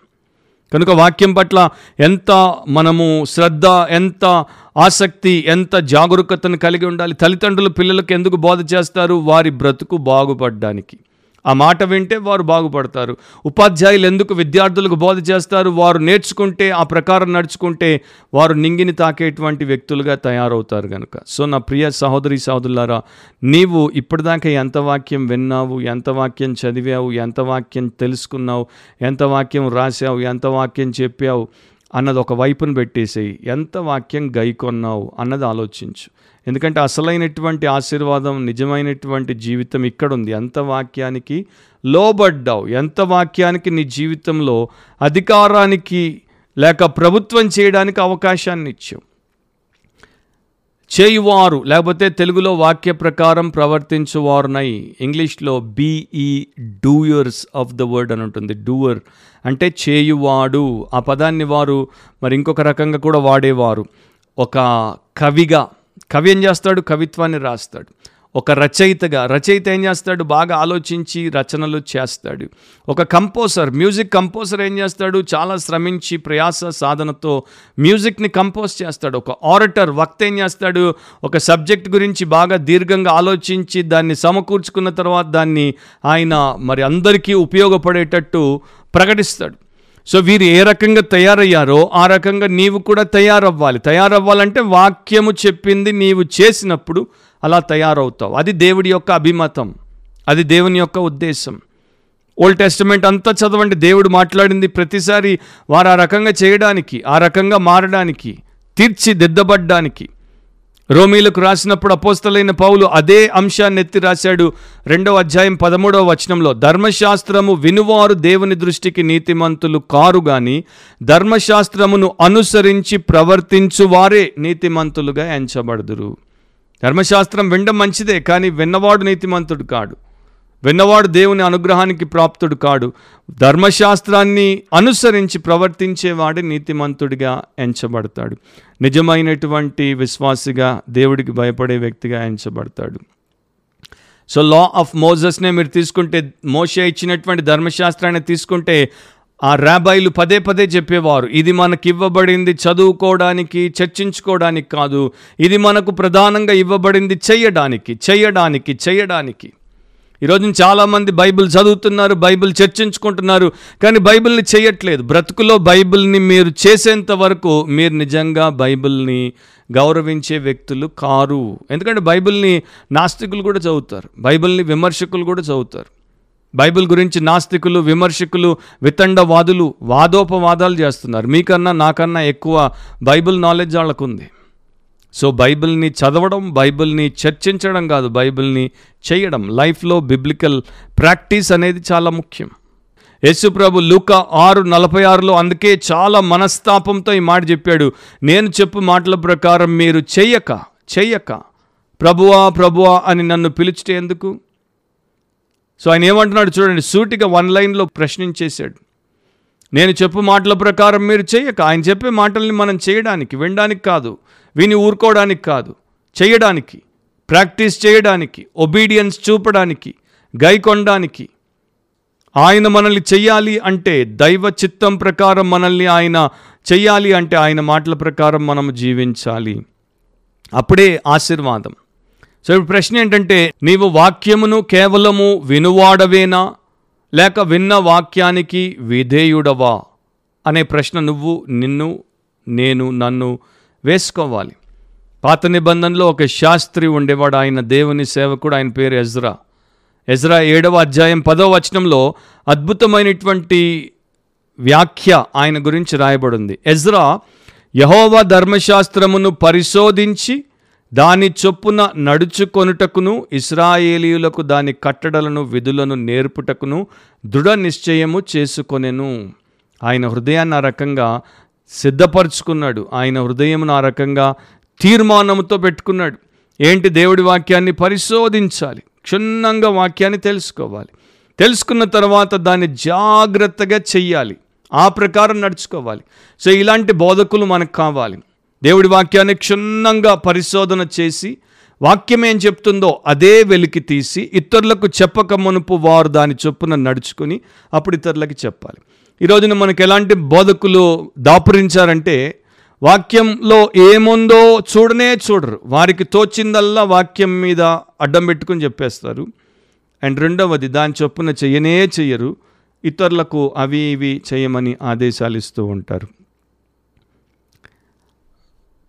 కనుక వాక్యం పట్ల ఎంత మనము శ్రద్ధ ఎంత ఆసక్తి ఎంత జాగరూకతను కలిగి ఉండాలి. తల్లిదండ్రులు పిల్లలకు ఎందుకు బోధ చేస్తారు? వారి బ్రతుకు బాగుపడడానికి. ఆ మాట వింటే వారు బాగుపడతారు. ఉపాధ్యాయులు ఎందుకు విద్యార్థులకు బోధ చేస్తారు? వారు నేర్చుకుంటే ఆ ప్రకారం నడుచుకుంటే వారు నింగిని తాకేటువంటి వ్యక్తులుగా తయారవుతారు కనుక సో నా ప్రియ సహోదరి సహోదరులారా నీవు ఇప్పటిదాకా ఎంత వాక్యం విన్నావు? ఎంత వాక్యం చదివావు? ఎంత వాక్యం తెలుసుకున్నావు? ఎంత వాక్యం రాసావు ఎంత వాక్యం చెప్పావు? అన్నది ఒక వైపును పెట్టేసేయి. ఎంత వాక్యం గైకొన్నావు అన్నది ఆలోచించు. ఎందుకంటే అసలైనటువంటి ఆశీర్వాదం నిజమైనటువంటి జీవితం ఇక్కడ ఉంది ఎంత వాక్యానికి లోబడ్డావు ఎంత వాక్యానికి నీ జీవితంలో అధికారానికి లేక ప్రభుత్వం చేయడానికి అవకాశాన్ని ఇచ్చావు. చేయువారు లేకపోతే తెలుగులో వాక్య ప్రకారం ప్రవర్తించువారునై ఇంగ్లీష్లో be doers of the word అని ఉంటుంది. డూయర్ అంటే చేయువాడు. ఆ పదాన్ని వారు మరి ఇంకొక రకంగా కూడా వాడేవారు. ఒక కవిగా. కవి ఏం చేస్తాడు? కవిత్వాన్ని రాస్తాడు. ఒక రచయితగా రచయిత ఏం చేస్తాడు? బాగా ఆలోచించి రచనలు చేస్తాడు. ఒక కంపోజర్ మ్యూజిక్ కంపోజర్ ఏం చేస్తాడు? చాలా శ్రమించి ప్రయాస సాధనతో మ్యూజిక్ని కంపోజ్ చేస్తాడు. ఒక ఆరటర్ వక్త ఏం చేస్తాడు? ఒక సబ్జెక్ట్ గురించి బాగా దీర్ఘంగా ఆలోచించి దాన్ని సమకూర్చుకున్న తర్వాత దాన్ని ఆయన మరి అందరికీ ఉపయోగపడేటట్టు ప్రకటిస్తాడు. సో వీరు ఏ రకంగా తయారయ్యారో ఆ రకంగా నీవు కూడా తయారవ్వాలి. తయారవ్వాలంటే వాక్యము చెప్పింది నీవు చేసినప్పుడు అలా తయారవుతావు. అది దేవుడి యొక్క అభిమతం. అది దేవుని యొక్క ఉద్దేశం. ఓల్డ్ టెస్టిమెంట్ అంతా చదవండి. దేవుడు మాట్లాడింది ప్రతిసారి వారు ఆ రకంగా చేయడానికి ఆ రకంగా మారడానికి తీర్చిదిద్దబడ్డానికి. రోమీలకు రాసినప్పుడు అపోస్తలైన పౌలు అదే అంశాన్ని ఎత్తి రాశాడు రెండవ అధ్యాయం పదమూడవ వచనంలో. ధర్మశాస్త్రము వినువారు దేవుని దృష్టికి నీతిమంతులు కారు గాని ధర్మశాస్త్రమును అనుసరించి ప్రవర్తించువారే నీతిమంతులుగా ఎంచబడుదురు. ధర్మశాస్త్రం వినడం మంచిదే కానీ విన్నవాడు నీతిమంతుడు కాడు. విన్నవాడు దేవుని అనుగ్రహానికి ప్రాప్తుడు కాడు. ధర్మశాస్త్రాన్ని అనుసరించి ప్రవర్తించేవాడే నీతిమంతుడిగా ఎంచబడతాడు. నిజమైనటువంటి విశ్వాసిగా దేవుడికి భయపడే వ్యక్తిగా ఎంచబడతాడు. సో లా ఆఫ్ మోజస్నే మీరు తీసుకుంటే మోషే ఇచ్చినటువంటి ధర్మశాస్త్రాన్ని తీసుకుంటే ఆ రాబాయిలు పదే పదే చెప్పేవారు ఇది మనకి ఇవ్వబడింది చదువుకోవడానికి చర్చించుకోవడానికి కాదు ఇది మనకు ప్రధానంగా ఇవ్వబడింది చెయ్యడానికి చెయ్యడానికి చెయ్యడానికి ఈరోజు చాలామంది బైబిల్ చదువుతున్నారు బైబిల్ చర్చించుకుంటున్నారు కానీ బైబిల్ని చేయట్లేదు. బ్రతుకులో బైబిల్ని మీరు చేసేంత వరకు మీరు నిజంగా బైబిల్ని గౌరవించే వ్యక్తులు కారు. ఎందుకంటే బైబిల్ని నాస్తికులు కూడా చదువుతారు బైబిల్ని విమర్శకులు కూడా చదువుతారు. బైబిల్ గురించి నాస్తికులు విమర్శకులు వితండవాదులు వాదోపవాదాలు చేస్తున్నారు. మీకన్నా నాకన్నా ఎక్కువ బైబిల్ నాలెడ్జ్ వాళ్ళకుంది. సో బైబిల్ని చదవడం బైబిల్ని చర్చించడం కాదు బైబిల్ని చేయడం. లైఫ్లో బిబ్లికల్ ప్రాక్టీస్ అనేది చాలా ముఖ్యం. యేసుప్రభు లూక ఆరు నలభై ఆరులో అందుకే చాలా మనస్తాపంతో ఈ మాట చెప్పాడు. నేను చెప్పు మాటల ప్రకారం మీరు చెయ్యక చెయ్యక ప్రభువా ప్రభువా అని నన్ను పిలిచితే ఎందుకు? సో ఆయన ఏమంటున్నాడు చూడండి సూటిగా వన్ లైన్లో ప్రశ్నించేశాడు. నేను చెప్పు మాటల ప్రకారం మీరు చేయక ఆయన చెప్పే మాటల్ని మనం చేయడానికి వినడానికి కాదు విని ఊరుకోవడానికి కాదు చేయడానికి ప్రాక్టీస్ చేయడానికి ఒబీడియన్స్ చూపడానికి గైకొనడానికి ఆయన మనల్ని చెయ్యాలి అంటే దైవ చిత్తం ప్రకారం మనల్ని ఆయన చెయ్యాలి అంటే ఆయన మాటల ప్రకారం మనం జీవించాలి. అప్పుడే ఆశీర్వాదం. సో ఇప్పుడు ప్రశ్న ఏంటంటే నీవు వాక్యమును కేవలము వినువాడవేనా? లేక విన్న వాక్యానికి విధేయుడవా? అనే ప్రశ్న నువ్వు నిన్ను నేను నన్ను వేసుకోవాలి. పాత నిబంధనలో ఒక శాస్త్రి ఉండేవాడు. ఆయన దేవుని సేవకుడు. ఆయన పేరు ఎజ్రా. ఎజ్రా ఏడవ అధ్యాయం పదవ వచనంలో అద్భుతమైనటువంటి వ్యాఖ్య ఆయన గురించి రాయబడింది. ఎజ్రా యహోవ ధర్మశాస్త్రమును పరిశోధించి దాని చొప్పున నడుచుకొనుటకును ఇస్రాయేలీయులకు దాని కట్టడలను విధులను నేర్పుటకును దృఢ నిశ్చయము చేసుకొనెను. ఆయన హృదయాన్ని ఆ రకంగా సిద్ధపరచుకున్నాడు. ఆయన హృదయమును ఆ రకంగా తీర్మానంతో పెట్టుకున్నాడు. ఏంటి దేవుడి వాక్యాన్ని పరిశోధించాలి? క్షుణ్ణంగా వాక్యాన్ని తెలుసుకోవాలి. తెలుసుకున్న తర్వాత దాన్ని జాగ్రత్తగా చెయ్యాలి. ఆ ప్రకారం నడుచుకోవాలి. సో ఇలాంటి బోధకులు మనకు కావాలి. దేవుడి వాక్యాన్ని క్షుణ్ణంగా పరిశోధన చేసి వాక్యం ఏం చెప్తుందో అదే వెలికి తీసి ఇతరులకు చెప్పక మునుపు వారు దాని చొప్పున నడుచుకుని అప్పుడు ఇతరులకి చెప్పాలి. ఈ రోజున మనకు ఎలాంటి బోధకులు దాపురించారంటే వాక్యంలో ఏముందో చూడనే చూడరు. వారికి తోచిందల్లా వాక్యం మీద అడ్డం పెట్టుకుని చెప్పేస్తారు. అండ్ రెండవది దాని చొప్పున చెయ్యనే చెయ్యరు. ఇతరులకు అవి ఇవి చేయమని ఆదేశాలు ఇస్తూ ఉంటారు.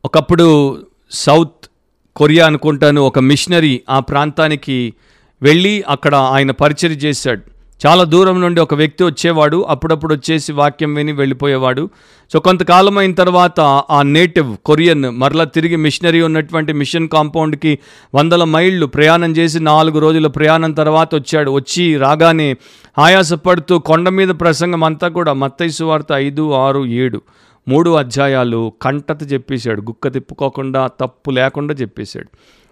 ఒకప్పుడు సౌత్ కొరియా అనుకుంటాను ఒక మిషనరీ ఆ ప్రాంతానికి వెళ్ళి అక్కడ ఆయన పరిచయం చేశాడు. చాలా దూరం నుండి ఒక వ్యక్తి వచ్చేవాడు అప్పుడప్పుడు వచ్చేసి వాక్యం విని వెళ్ళిపోయేవాడు. సో కొంతకాలం అయిన తర్వాత ఆ నేటివ్ కొరియన్ మరలా తిరిగి మిషనరీ ఉన్నటువంటి మిషన్ కాంపౌండ్కి వందల మైళ్ళు ప్రయాణం చేసి నాలుగు రోజుల ప్రయాణం తర్వాత వచ్చాడు. వచ్చి రాగానే ఆయాసపడుతూ కొండ మీద ప్రసంగం అంతా కూడా మత్తైసు వార్త ఐదు ఆరు ఏడు. మూడు అధ్యాయాలు కంటత చెప్పేశాడు. గుక్క తిప్పుకోకుండా తప్పు లేకుండా చెప్పేశాడు.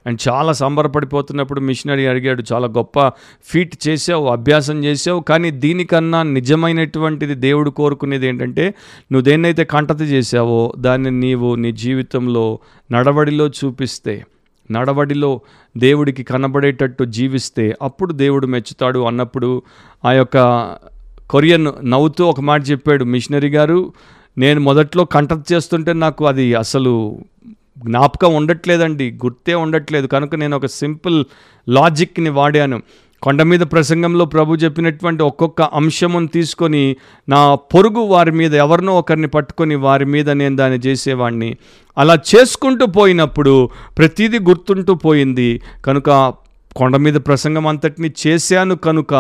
అండ్ చాలా సంబరపడిపోతున్నప్పుడు మిషనరీ అడిగాడు చాలా గొప్ప ఫీట్ చేసావు అభ్యాసం చేసావు కానీ దీనికన్నా నిజమైనటువంటిది దేవుడు కోరుకునేది ఏంటంటే నువ్వు దేన్నైతే కంటత చేసావో దాన్ని నీవు నీ జీవితంలో నడవడిలో చూపిస్తే నడవడిలో దేవుడికి కనబడేటట్టు జీవిస్తే అప్పుడు దేవుడు మెచ్చుతాడు అన్నప్పుడు ఆ యొక్క కొరియన్ నవ్వుతూ ఒక మాట చెప్పాడు మిషనరీ గారు. నేను మొదట్లో కంటెక్ట్ చేస్తుంటే నాకు అది అసలు జ్ఞాపకం ఉండట్లేదండి గుర్తే ఉండట్లేదు. కనుక నేను ఒక సింపుల్ లాజిక్ని వాడాను. కొండ మీద ప్రసంగంలో ప్రభు చెప్పినటువంటి ఒక్కొక్క అంశమును తీసుకొని నా పొరుగు వారి మీద ఎవరినో ఒకరిని పట్టుకొని వారి మీద నేను దాన్ని చేసేవాడిని అలా చేసుకుంటూ పోయినప్పుడు ప్రతిదీ గుర్తుంటూ పోయింది. కనుక కొండ మీద ప్రసంగం అంతటిని చేశాను కనుక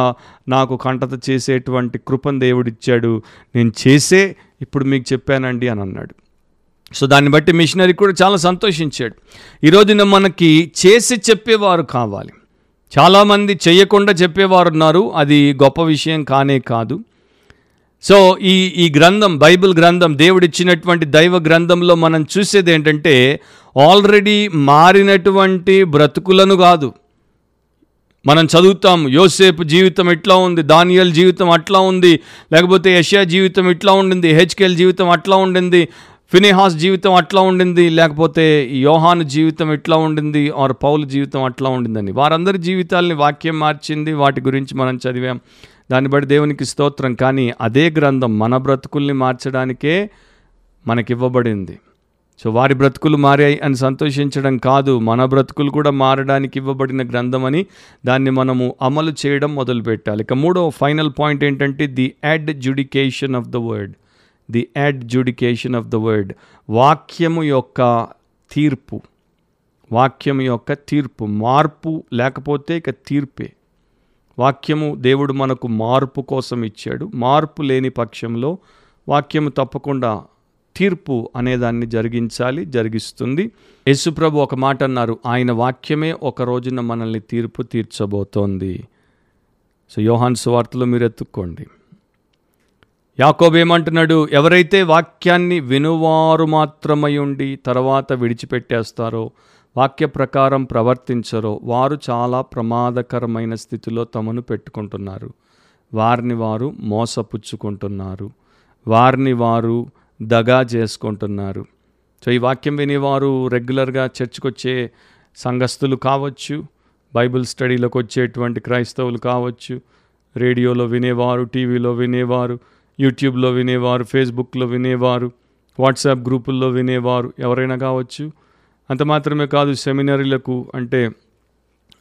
నాకు కంటత చేసేటువంటి కృపను దేవుడిచ్చాడు. నేను చేసే ఇప్పుడు మీకు చెప్పానండి అని అన్నాడు. సో దాన్ని బట్టి మిషనరీ కూడా చాలా సంతోషించాడు. ఈరోజున మనకి చేసి చెప్పేవారు కావాలి. చాలామంది చేయకుండా చెప్పేవారు ఉన్నారు అది గొప్ప విషయం కానే కాదు. సో ఈ ఈ గ్రంథం బైబిల్ గ్రంథం దేవుడిచ్చినటువంటి దైవ గ్రంథంలో మనం చూసేది ఏంటంటే ఆల్రెడీ మారినటువంటి బ్రతుకులను కాదు. మనం చదువుతాం. యోసేపు జీవితం ఎట్లా ఉంది? దానియల్ జీవితం అట్లా ఉంది. లేకపోతే యషియా జీవితం ఇట్లా ఉండింది. హెచ్కెల్ జీవితం అట్లా ఉండింది. ఫినిహాస్ జీవితం అట్లా ఉండింది. లేకపోతే యోహాను జీవితం ఇట్లా ఉండింది? ఆర్ పౌలు జీవితం అట్లా ఉండిందని. వారందరి జీవితాల్ని వాక్యం మార్చింది. వాటి గురించి మనం చదివాం. దాన్ని బట్టి దేవునికి స్తోత్రం. కానీ అదే గ్రంథం మన బ్రతుకుల్ని మార్చడానికే మనకివ్వబడింది. సో వారి బ్రతుకులు మారాయి అని సంతోషించడం కాదు మన బ్రతుకులు కూడా మారడానికి ఇవ్వబడిన గ్రంథం అని దాన్ని మనము అమలు చేయడం మొదలుపెట్టాలి. ఇక మూడో ఫైనల్ పాయింట్ ఏంటంటే the adjudication of the word. The adjudication of the word. వాక్యము యొక్క తీర్పు. వాక్యం యొక్క తీర్పు. మార్పు లేకపోతే ఇక తీర్పే. వాక్యము దేవుడు మనకు మార్పు కోసం ఇచ్చాడు. మార్పు లేని పక్షంలో వాక్యము తప్పకుండా తీర్పు అనేదాన్ని జరిగించాలి జరిగిస్తుంది. యేసుప్రభు ఒక మాట అన్నారు ఆయన వాక్యమే ఒక రోజున మనల్ని తీర్పు తీర్చబోతోంది. సో యోహాన్ సువార్తలో మీరు ఎత్తుక్కోండి. యాకోబు ఏమంటున్నాడు ఎవరైతే వాక్యాన్ని వినువారు మాత్రమై ఉండి తర్వాత విడిచిపెట్టేస్తారో వాక్య ప్రకారం ప్రవర్తించరో వారు చాలా ప్రమాదకరమైన స్థితిలో తమను పెట్టుకుంటున్నారు. వారిని వారు మోసపుచ్చుకుంటున్నారు. వారిని వారు దగా చేసుకుంటున్నారు. సో ఈ వాక్యం వినేవారు రెగ్యులర్గా చర్చ్కొచ్చే సంఘస్థులు కావచ్చు బైబిల్ స్టడీలోకి వచ్చేటువంటి క్రైస్తవులు కావచ్చు రేడియోలో వినేవారు టీవీలో వినేవారు యూట్యూబ్లో వినేవారు ఫేస్బుక్లో వినేవారు వాట్సాప్ గ్రూపుల్లో వినేవారు ఎవరైనా కావచ్చు. అంత మాత్రమే కాదు సెమినరీలకు అంటే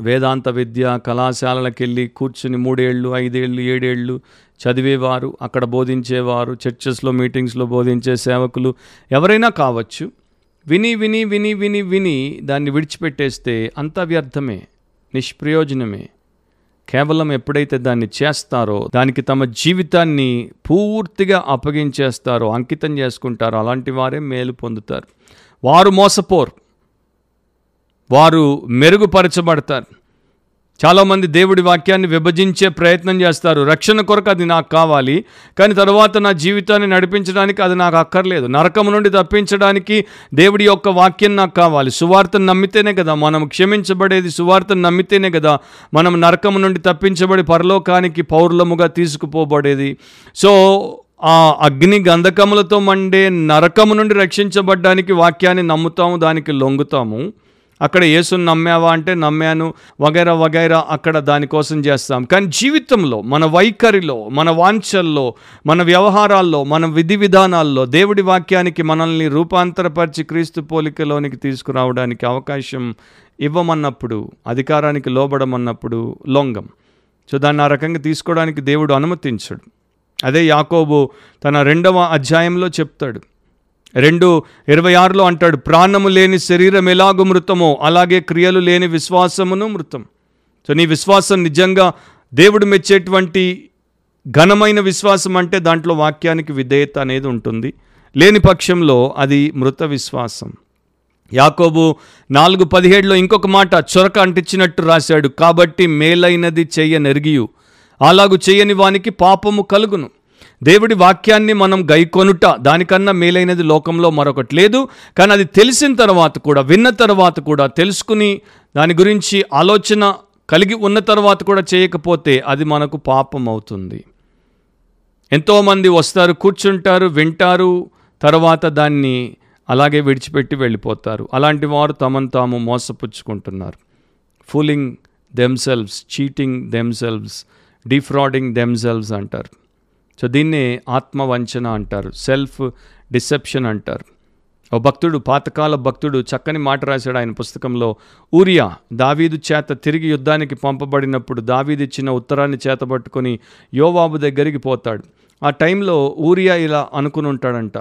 వేదాంత విద్య కళాశాలలకు వెళ్ళి కూర్చుని మూడేళ్ళు ఐదేళ్ళు ఏడేళ్ళు చదివేవారు అక్కడ బోధించేవారు చర్చెస్లో మీటింగ్స్లో బోధించే సేవకులు ఎవరైనా కావచ్చు. విని విని విని విని విని దాన్ని విడిచిపెట్టేస్తే అంత వ్యర్థమే నిష్ప్రయోజనమే. కేవలం ఎప్పుడైతే దాన్ని చేస్తారో దానికి తమ జీవితాన్ని పూర్తిగా అప్పగించేస్తారో అంకితం చేసుకుంటారో అలాంటి వారే మేలు పొందుతారు. వారు మోసపోరు. వారు మెరుగుపరచబడతారు. చాలామంది దేవుడి వాక్యాన్ని విభజించే ప్రయత్నం చేస్తారు. రక్షణ కొరకు అది నాకు కావాలి. కానీ తర్వాత నా జీవితాన్ని నడిపించడానికి అది నాకు అక్కర్లేదు. నరకం నుండి తప్పించడానికి దేవుడి యొక్క వాక్యం నాకు కావాలి. సువార్తను నమ్మితేనే కదా మనం క్షమించబడేది. సువార్తను నమ్మితేనే కదా మనం నరకం నుండి తప్పించబడి పరలోకానికి పౌర్లముగా తీసుకుపోబడేది. సో ఆ అగ్ని గంధకములతో మండే నరకము నుండి రక్షించబడ్డానికి వాక్యాన్ని నమ్ముతాము దానికి లొంగుతాము. అక్కడ యేసుని నమ్మావా అంటే నమ్మాను వగైరా వగైరా అక్కడ దానికోసం చేస్తాం. కానీ జీవితంలో మన వైఖరిలో మన వాంఛల్లో మన వ్యవహారాల్లో మన విధి విధానాల్లో దేవుడి వాక్యానికి మనల్ని రూపాంతరపరిచి క్రీస్తు పోలికలోనికి తీసుకురావడానికి అవకాశం ఇవ్వమన్నప్పుడు అధికారానికి లోబడమన్నప్పుడు లొంగం. సో దాన్ని ఆ రకంగా తీసుకోవడానికి దేవుడు అనుమతించడు. అదే యాకోబు తన రెండవ అధ్యాయంలో చెప్తాడు. రెండు ఇరవై ఆరులో అంటాడు ప్రాణము లేని శరీరం ఎలాగో మృతమో అలాగే క్రియలు లేని విశ్వాసమును మృతం. సో నీ విశ్వాసం నిజంగా దేవుడు మెచ్చేటువంటి ఘనమైన విశ్వాసం అంటే దాంట్లో వాక్యానికి విధేయత అనేది ఉంటుంది. లేని పక్షంలో అది మృత విశ్వాసం. యాకోబు నాలుగు పదిహేడులో ఇంకొక మాట చొరక అంటించినట్టు రాశాడు కాబట్టి మేలైనది చెయ్య నెరిగియు అలాగు చేయని వానికి పాపము కలుగును. దేవుడి వాక్యాన్ని మనం గైకొనుట దానికన్నా మేలైనది లోకంలో మరొకటి లేదు. కానీ అది తెలిసిన తర్వాత కూడా విన్న తర్వాత కూడా తెలుసుకుని దాని గురించి ఆలోచన కలిగి ఉన్న తర్వాత కూడా చేయకపోతే అది మనకు పాపం అవుతుంది. ఎంతోమంది వస్తారు కూర్చుంటారు వింటారు తర్వాత దాన్ని అలాగే విడిచిపెట్టి వెళ్ళిపోతారు. అలాంటి వారు తమను తాము మోసపుచ్చుకుంటున్నారు. Fooling themselves cheating themselves defrauding themselves అంటారు. సో దీన్నే ఆత్మవంచన అంటారు సెల్ఫ్ డిసెప్షన్ అంటారు. ఓ భక్తుడు పాతకాల భక్తుడు చక్కని మాట రాశాడు ఆయన పుస్తకంలో. ఊరియా దావీదు చేత తిరిగి యుద్ధానికి పంపబడినప్పుడు దావీదు ఇచ్చిన ఉత్తరాన్ని చేతబట్టుకొని యోవాబు దగ్గరికి పోతాడు. ఆ టైంలో ఊరియా ఇలా అనుకుని ఉంటాడంట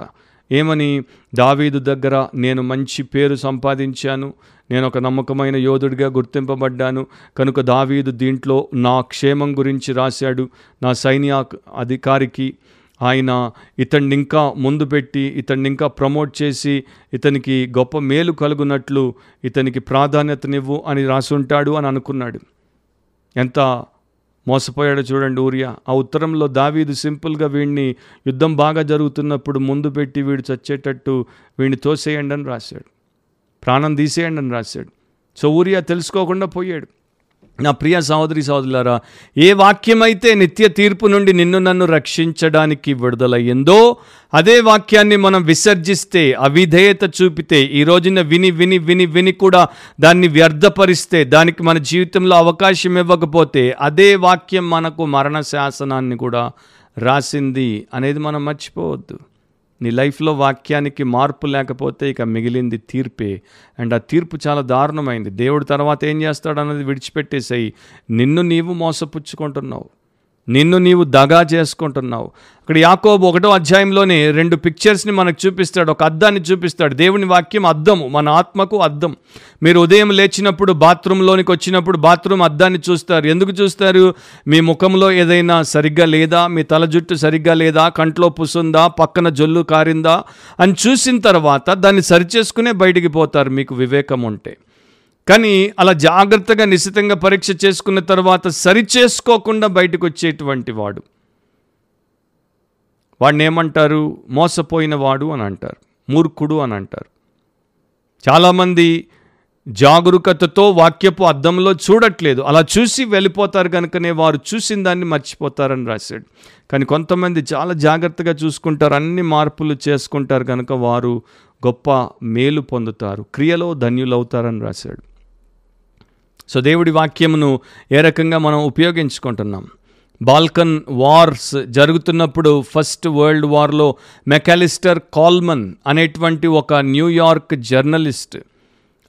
ఏమని? దావీదు దగ్గర నేను మంచి పేరు సంపాదించాను. నేను ఒక నమ్మకమైన యోధుడిగా గుర్తింపబడ్డాను. కనుక దావీదు దీంట్లో నా క్షేమం గురించి రాశాడు. నా సైన్య అధికారికి ఆయన ఇతన్ని ఇంకా ముందు పెట్టి ఇతన్ని ఇంకా ప్రమోట్ చేసి ఇతనికి గొప్ప మేలు కలుగునట్లు ఇతనికి ప్రాధాన్యతనివ్వు అని రాసుంటాడు అని అనుకున్నాడు. ఎంత మోసపోయాడు చూడండి ఊరియా. ఆ ఉత్తరంలో దావీదు సింపుల్గా వీడిని యుద్ధం బాగా జరుగుతున్నప్పుడు ముందు పెట్టి వీడు చచ్చేటట్టు వీడిని తోసేయండి అని రాశాడు. ప్రాణం తీసేయండి అని రాశాడు. సో ఊరియా తెలుసుకోకుండా పోయాడు. నా ప్రియ సహోదరి సహోదరులారా ఏ వాక్యమైతే నిత్య తీర్పు నుండి నిన్ను నన్ను రక్షించడానికి విడుదలయ్యిందో అదే వాక్యాన్ని మనం విసర్జిస్తే అవిధేయత చూపితే ఈ రోజున విని విని విని విని కూడా దాన్ని వ్యర్థపరిస్తే దానికి మన జీవితంలో అవకాశం ఇవ్వకపోతే అదే వాక్యం మనకు మరణ శాసనాన్ని కూడా రాసింది అనేది మనం మర్చిపోవద్దు. నీ లైఫ్లో వాక్యానికి మార్పు లేకపోతే ఇక మిగిలింది తీర్పే. అండ్ ఆ తీర్పు చాలా దారుణమైంది. దేవుడు తర్వాత ఏం చేస్తాడు అన్నది విడిచిపెట్టేసాయి. నిన్ను నీవు మోసపుచ్చుకుంటున్నావు. నిన్ను నీవు దగా చేసుకుంటున్నావు. అక్కడ యాకోబు ఒకటో అధ్యాయంలోనే రెండు పిక్చర్స్ని మనకు చూపిస్తాడు. ఒక అద్దాన్ని చూపిస్తాడు. దేవుని వాక్యం అద్దము మన ఆత్మకు అద్దం. మీరు ఉదయం లేచినప్పుడు బాత్రూంలోనికి వచ్చినప్పుడు బాత్రూమ్ అద్దాన్ని చూస్తారు. ఎందుకు చూస్తారు? మీ ముఖంలో ఏదైనా సరిగ్గా లేదా? మీ తల జుట్టు సరిగ్గా లేదా? కంట్లో పుసుందా పక్కన జొల్లు కారిందా? అని చూసిన తర్వాత దాన్ని సరిచేసుకునే బయటికి పోతారు. మీకు వివేకం ఉంటే. కానీ అలా జాగ్రత్తగా నిశ్చితంగా పరీక్ష చేసుకున్న తర్వాత సరిచేసుకోకుండా బయటకు వచ్చేటువంటి వాడు. వాడిని ఏమంటారు మోసపోయిన వాడు అని అంటారు మూర్ఖుడు అని అంటారు చాలామంది జాగరూకతతో వాక్యపు అద్దంలో చూడట్లేదు. అలా చూసి వెళ్ళిపోతారు కనుకనే వారు చూసిన దాన్ని మర్చిపోతారని రాశాడు. కానీ కొంతమంది చాలా జాగ్రత్తగా చూసుకుంటారు. అన్ని మార్పులు చేసుకుంటారు కనుక వారు గొప్ప మేలు పొందుతారు. క్రియలో ధన్యులవుతారని రాశాడు. సో దేవుడి వాక్యమును ఏ రకంగా మనం ఉపయోగించుకుంటున్నాం? బాల్కన్ వార్స్ జరుగుతున్నప్పుడు ఫస్ట్ వరల్డ్ వార్లో మెకాలిస్టర్ కాల్మన్ అనేటువంటి ఒక న్యూయార్క్ జర్నలిస్ట్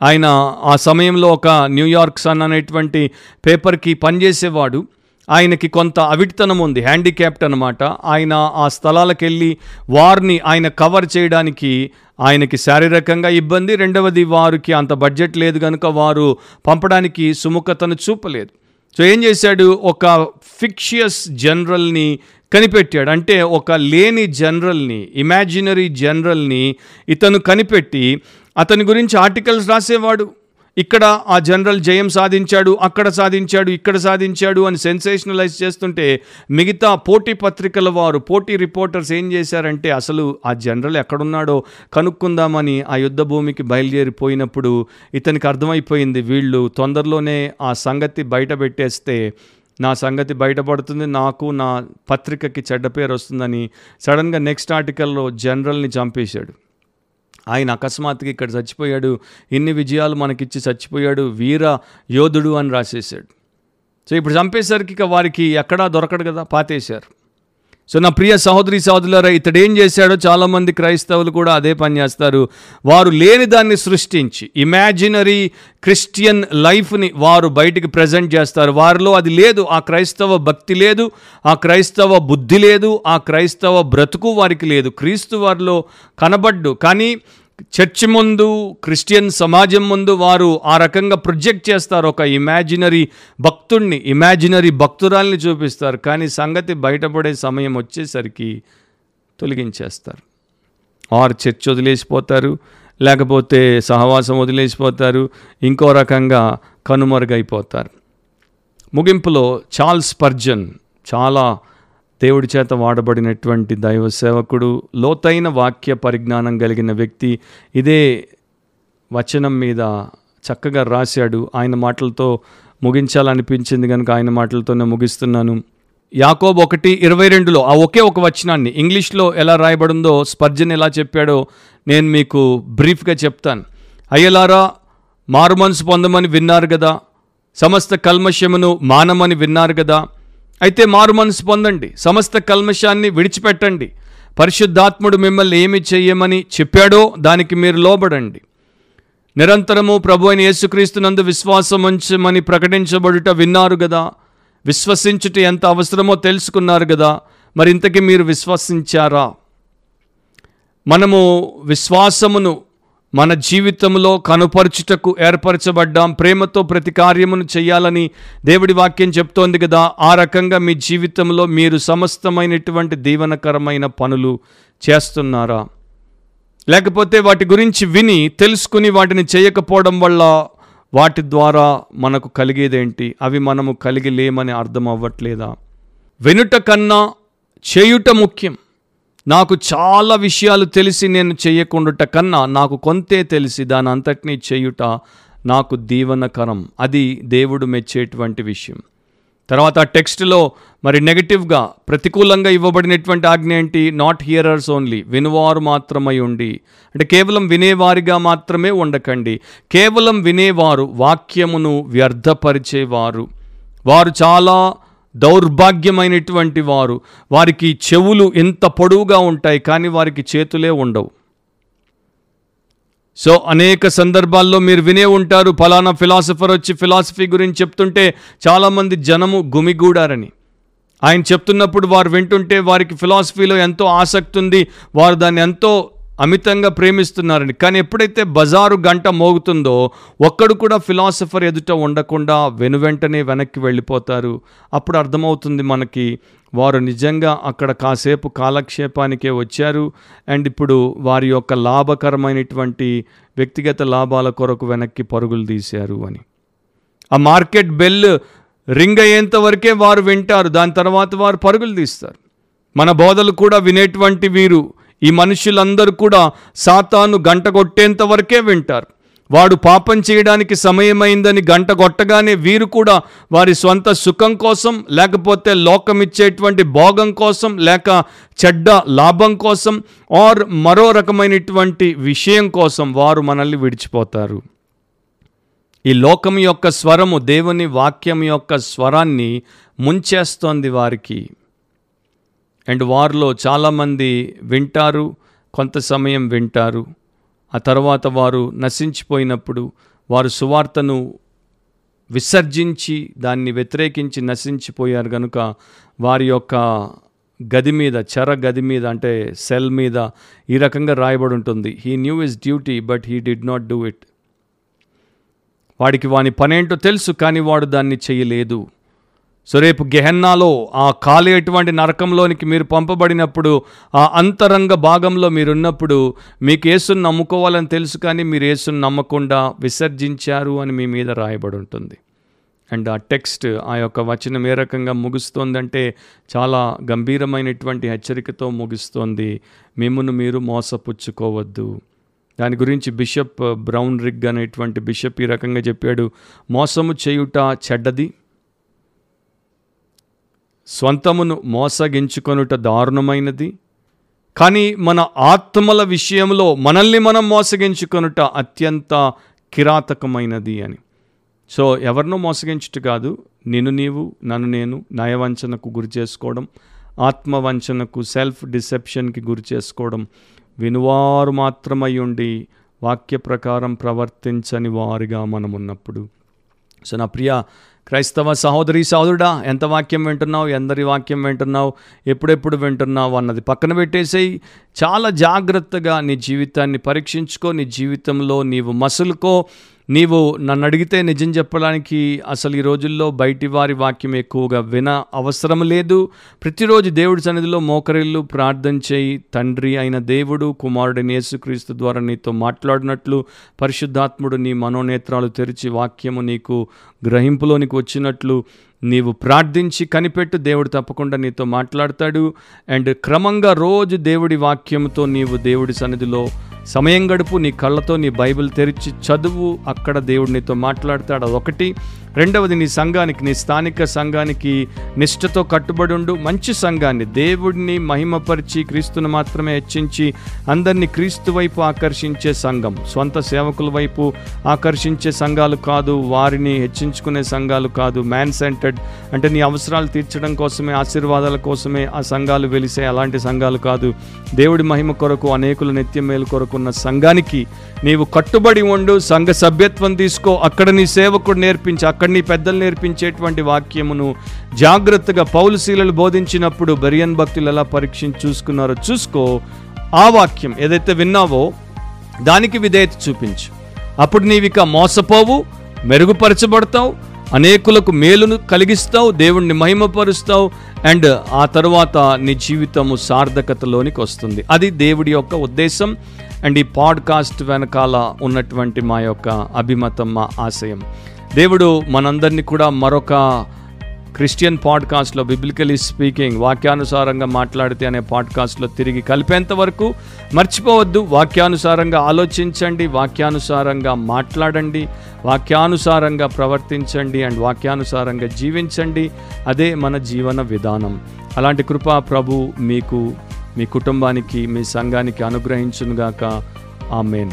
ఆయన ఆ సమయంలో ఒక న్యూయార్క్ సన్ అనేటువంటి పేపర్కి పనిచేసేవాడు. ఆయనకి కొంత అవిటితనం ఉంది హ్యాండిక్యాప్ట్ అనమాట ఆయన ఆ స్థలాలకు వెళ్ళి వారిని ఆయన కవర్ చేయడానికి ఆయనకి శారీరకంగా ఇబ్బంది. రెండవది వారికి అంత బడ్జెట్ లేదు కనుక వారు పంపడానికి సుముఖతను చూపలేదు. సో ఏం చేశాడు? ఒక ఫిక్షియస్ జనరల్ని కనిపెట్టాడు. అంటే ఒక లేని జనరల్ని ఇమాజినరీ జనరల్ని ఇతను కనిపెట్టి అతని గురించి ఆర్టికల్స్ రాసేవాడు. ఇక్కడ ఆ జనరల్ జయం సాధించాడు అక్కడ సాధించాడు ఇక్కడ సాధించాడు అని సెన్సేషనలైజ్ చేస్తుంటే మిగతా పోటీ పత్రికల వారు పోటీ రిపోర్టర్స్ ఏం చేశారంటే అసలు ఆ జనరల్ ఎక్కడున్నాడో కనుక్కుందామని ఆ యుద్ధ భూమికి బయలుదేరిపోయినప్పుడు ఇతనికి అర్థమైపోయింది వీళ్ళు తొందరలోనే ఆ సంగతి బయట పెట్టేస్తే నా సంగతి బయటపడుతుంది నాకు నా పత్రికకి చెడ్డ పేరు వస్తుందని సడన్గా నెక్స్ట్ ఆర్టికల్లో జనరల్ని చంపేశాడు. ఆయన అకస్మాత్తుగా ఇక్కడ చచ్చిపోయాడు. ఇన్ని విజయాలు మనకిచ్చి చచ్చిపోయాడు. వీర యోధుడు అని రాసేసాడు సో ఇప్పుడు చంపేసరికి ఇక వారికి ఎక్కడా దొరకడు కదా పాతేశారు. సో నా ప్రియ సహోదరి సహోదరులారా ఇతడు ఏం చేశాడో చాలామంది క్రైస్తవులు కూడా అదే పని చేస్తారు. వారు లేని దాన్ని సృష్టించి ఇమాజినరీ క్రిస్టియన్ లైఫ్ని వారు బయటికి ప్రజెంట్ చేస్తారు. వారిలో అది లేదు ఆ క్రైస్తవ భక్తి లేదు ఆ క్రైస్తవ బుద్ధి లేదు ఆ క్రైస్తవ బ్రతుకు వారికి లేదు. క్రీస్తు వారిలో కనబడ్డు. కానీ చర్చ్ ముందు క్రిస్టియన్ సమాజం ముందు వారు ఆ రకంగా ప్రొజెక్ట్ చేస్తారు. ఒక ఇమాజినరీ భక్తుణ్ణి ఇమాజినరీ భక్తురాల్ని చూపిస్తారు. కానీ సంగతి బయటపడే సమయం వచ్చేసరికి తొలగించేస్తారు. Are church వదిలేసిపోతారు. లేకపోతే సహవాసం వదిలేసిపోతారు. ఇంకో రకంగా కనుమరుగైపోతారు. ముగింపులో చార్ల్స్ పర్జన్ చాలా దేవుడి చేత వాడబడినటువంటి దైవ సేవకుడు లోతైన వాక్య పరిజ్ఞానం కలిగిన వ్యక్తి ఇదే వచనం మీద చక్కగా రాశాడు. ఆయన మాటలతో ముగించాలనిపించింది కనుక ఆయన మాటలతోనే ముగిస్తున్నాను. యాకోబ్ ఒకటి ఇరవై రెండులో ఆ ఒకే ఒక వచనాన్ని ఇంగ్లీష్లో ఎలా రాయబడిందో స్పర్జన్ ఎలా చెప్పాడో నేను మీకు బ్రీఫ్గా చెప్తాను. అయ్యలారా మారు మనసు పొందమని విన్నారు కదా సమస్త కల్మషమును మానమని విన్నారు కదా అయితే మారు మనసు పొందండి. సమస్త కల్మషాన్ని విడిచిపెట్టండి. పరిశుద్ధాత్ముడు మిమ్మల్ని ఏమి చేయమని చెప్పాడో దానికి మీరు లోబడండి. నిరంతరము ప్రభు అయిన యేసుక్రీస్తునందు విశ్వాసం ఉంచమని ప్రకటించబడుట విన్నారు కదా విశ్వసించుట ఎంత అవసరమో తెలుసుకున్నారు కదా మరి ఇంతకీ మీరు విశ్వసించారా? మనము విశ్వాసమును మన జీవితంలో కనుపరచుటకు ఏర్పరచబడ్డాం. ప్రేమతో ప్రతి కార్యమును చేయాలని దేవుడి వాక్యం చెప్తోంది కదా. ఆ రకంగా మీ జీవితంలో మీరు సమస్తమైనటువంటి దీవనకరమైన పనులు చేస్తున్నారా? లేకపోతే వాటి గురించి విని తెలుసుకుని వాటిని చేయకపోవడం వల్ల వాటి ద్వారా మనకు కలిగేదేంటి? అవి మనము కలిగి లేమని అర్థం అవ్వట్లేదా? వెనుట కన్నా చేయుట ముఖ్యం. నాకు చాలా విషయాలు తెలిసి నేను చేయకుండుట కన్నా నాకు కొంతే తెలిసి దాని అంతటినీ చేయుట నాకు దీవనకరం. అది దేవుడు మెచ్చేటువంటి విషయం. తర్వాత ఆ టెక్స్ట్లో మరి నెగటివ్గా ప్రతికూలంగా ఇవ్వబడినటువంటి ఆజ్ఞ ఏంటి? నాట్ హియరర్స్ ఓన్లీ వినువారు మాత్రమై ఉండి. అంటే కేవలం వినేవారిగా మాత్రమే ఉండకండి. కేవలం వినేవారు వాక్యమును వ్యర్థపరిచేవారు. వారు చాలా దౌర్భాగ్యమైనటువంటి వారు. వారికి చెవులు ఎంత పొడవుగా ఉంటాయి కానీ వారికి చేతులే ఉండవు. సో అనేక సందర్భాల్లో మీరు వినే ఉంటారు ఫలానా ఫిలాసఫర్ వచ్చి ఫిలాసఫీ గురించి చెప్తుంటే చాలామంది జనము గుమిగూడారని. ఆయన చెప్తున్నప్పుడు వారు వింటుంటే వారికి ఫిలాసఫీలో ఎంతో ఆసక్తి ఉంది వారు దాన్ని ఎంతో అమితంగా ప్రేమిస్తున్నారని. కానీ ఎప్పుడైతే బజారు గంట మోగుతుందో ఒక్కడు కూడా ఫిలాసఫర్ ఎదుట ఉండకుండా వెనువెంటనే వెనక్కి వెళ్ళిపోతారు. అప్పుడు అర్థమవుతుంది మనకి వారు నిజంగా అక్కడ కాసేపు కాలక్షేపానికే వచ్చారు. అండ్ ఇప్పుడు వారి యొక్క లాభకరమైనటువంటి వ్యక్తిగత లాభాల కొరకు వెనక్కి పరుగులు తీశారు అని. ఆ మార్కెట్ బెల్ రింగ్ అయ్యేంత వరకే వారు వింటారు. దాని తర్వాత వారు పరుగులు తీస్తారు. మన బోధలు కూడా వినేటువంటి వీరు. ఈ మనుషులందరూ కూడా సాతాను గంట కొట్టేంత వరకే వింటారు. వాడు పాపం చేయడానికి సమయమైందని గంట కొట్టగానే వీరు కూడా వారి స్వంత సుఖం కోసం లేకపోతే లోకమిచ్చేటువంటి భోగం కోసం లేక చెడ్డ లాభం కోసం ఆర్ మరో రకమైనటువంటి విషయం కోసం వారు మనల్ని విడిచిపోతారు. ఈ లోకం యొక్క స్వరము దేవుని వాక్యం యొక్క స్వరాన్ని ముంచేస్తోంది వారికి. అండ్ వారిలో చాలామంది వింటారు కొంత సమయం వింటారు. ఆ తర్వాత వారు నశించిపోయినప్పుడు వారు సువార్తను విసర్జించి దాన్ని వ్యతిరేకించి నశించిపోయారు కనుక వారి యొక్క గది మీద చెర గది మీద అంటే సెల్ మీద ఈ రకంగా రాయబడి ఉంటుంది. He knew his duty but he did not do it వాడికి వాని పనేంటో తెలుసు కానీ వాడు దాన్ని చేయలేదు. సో రేపు గెహన్నాలో ఆ కాలేటువంటి నరకంలోనికి మీరు పంపబడినప్పుడు ఆ అంతరంగ భాగంలో మీరున్నప్పుడు మీకు యేసును నమ్ముకోవాలని తెలుసు కానీ మీరు యేసును నమ్మకుండా విసర్జించారు అని మీ మీద రాయబడి ఉంటుంది. అండ్ ఆ టెక్స్ట్ ఆ యొక్క వచనం ఏ రకంగా ముగుస్తోందంటే చాలా గంభీరమైనటువంటి హెచ్చరికతో ముగుస్తోంది. మిమ్మల్ని మీరు మోసపుచ్చుకోవద్దు. దాని గురించి బిషప్ బ్రౌన్ రిగ్ అనేటువంటి బిషప్ ఈ రకంగా చెప్పాడు మోసము చేయుట చెడ్డది స్వంతమును మోసగించుకొనుట దారుణమైనది. కానీ మన ఆత్మల విషయంలో మనల్ని మనం మోసగించుకొనుట అత్యంత కిరాతకమైనది అని. సో ఎవరినో మోసగించుట కాదు. నిన్ను నీవు నన్ను నేను నయవంచనకు గురి చేసుకోవడం ఆత్మవంచనకు సెల్ఫ్ డిసెప్షన్కి గురి చేసుకోవడం వినువారు మాత్రమై ఉండి వాక్య ప్రకారం ప్రవర్తించని వారిగా మనం ఉన్నప్పుడు సో నా ప్రియ క్రైస్తవ సహోదరి సహోదరుడా ఎంత వాక్యం వింటున్నావు ఎందరి వాక్యం వింటున్నావు ఎప్పుడెప్పుడు వింటున్నావు అన్నది పక్కన పెట్టేసేయి. చాలా జాగ్రత్తగా నీ జీవితాన్ని పరీక్షించుకో నీ జీవితంలో నీవు మసులుకో. నీవు నన్ను అడిగితే నిజం చెప్పడానికి అసలు ఈ రోజుల్లో బయటి వారి వాక్యం ఎక్కువగా విన అవసరం లేదు. ప్రతిరోజు దేవుడి సన్నిధిలో మోకరిల్లు ప్రార్థన చేయి. తండ్రి అయిన దేవుడు కుమారుడిని యేసుక్రీస్తు ద్వారా నీతో మాట్లాడినట్లు పరిశుద్ధాత్ముడు నీ మనోనేత్రాలు తెరిచి వాక్యము నీకు గ్రహింపులోనికి వచ్చినట్లు నీవు ప్రార్థించి కనిపెట్టు. దేవుడు తప్పకుండా నీతో మాట్లాడతాడు. అండ్ క్రమంగా రోజు దేవుడి వాక్యంతో నీవు దేవుడి సన్నిధిలో సమయం గడుపు నీ కళ్ళతో నీ బైబిల్ తెరిచి చదువు అక్కడ దేవుడు నీతో మాట్లాడతాడు. అదొకటి. రెండవది నీ సంఘానికి నీ స్థానిక సంఘానికి నిష్ఠతో కట్టుబడి ఉండు. మంచి సంఘాన్ని దేవుడిని మహిమపరిచి క్రీస్తును మాత్రమే హెచ్చించి అందరినీ క్రీస్తు వైపు ఆకర్షించే సంఘం. స్వంత సేవకుల వైపు ఆకర్షించే సంఘాలు కాదు వారిని హెచ్చించుకునే సంఘాలు కాదు. మ్యాన్ సెంటర్డ్ అంటే నీ అవసరాలు తీర్చడం కోసమే ఆశీర్వాదాల కోసమే ఆ సంఘాలు వెలిసే అలాంటి సంఘాలు కాదు. దేవుడి మహిమ కొరకు అనేకుల నిత్యం మేలు కొరకున్న సంఘానికి నీవు కట్టుబడి ఉండు సంఘ సభ్యత్వం తీసుకో. అక్కడ నీ సేవకుడు నేర్పించి. అక్కడ నీ పెద్దలు నేర్పించేటువంటి వాక్యమును జాగ్రత్తగా పౌలుశీలలు బోధించినప్పుడు బరియన్ భక్తులు ఎలా పరీక్షించి చూసుకున్నారో చూసుకో. ఆ వాక్యం ఏదైతే విన్నావో దానికి విధేయత చూపించు. అప్పుడు నీవిక మోసపోవు మెరుగుపరచబడతావు అనేకులకు మేలును కలిగిస్తావు దేవుణ్ణి మహిమపరుస్తావు అండ్ ఆ తరువాత నీ జీవితము సార్థకతలోనికి వస్తుంది. అది దేవుడి యొక్క ఉద్దేశం అండ్ ఈ పాడ్కాస్ట్ వెనకాల ఉన్నటువంటి మా యొక్క అభిమతం మా ఆశయం. దేవుడు మనందరినీ కూడా మరొక క్రిస్టియన్ పాడ్కాస్ట్లో బిబ్లికలీ స్పీకింగ్ వాక్యానుసారంగా మాట్లాడితే అనే పాడ్కాస్ట్లో తిరిగి కలిపేంత వరకు మర్చిపోవద్దు. వాక్యానుసారంగా ఆలోచించండి వాక్యానుసారంగా మాట్లాడండి వాక్యానుసారంగా ప్రవర్తించండి అండ్ వాక్యానుసారంగా జీవించండి. అదే మన జీవన విధానం. అలాంటి కృపా ప్రభు మీకు మీ కుటుంబానికి మీ సంఘానికి అనుగ్రహించునుగాక. ఆమెన్.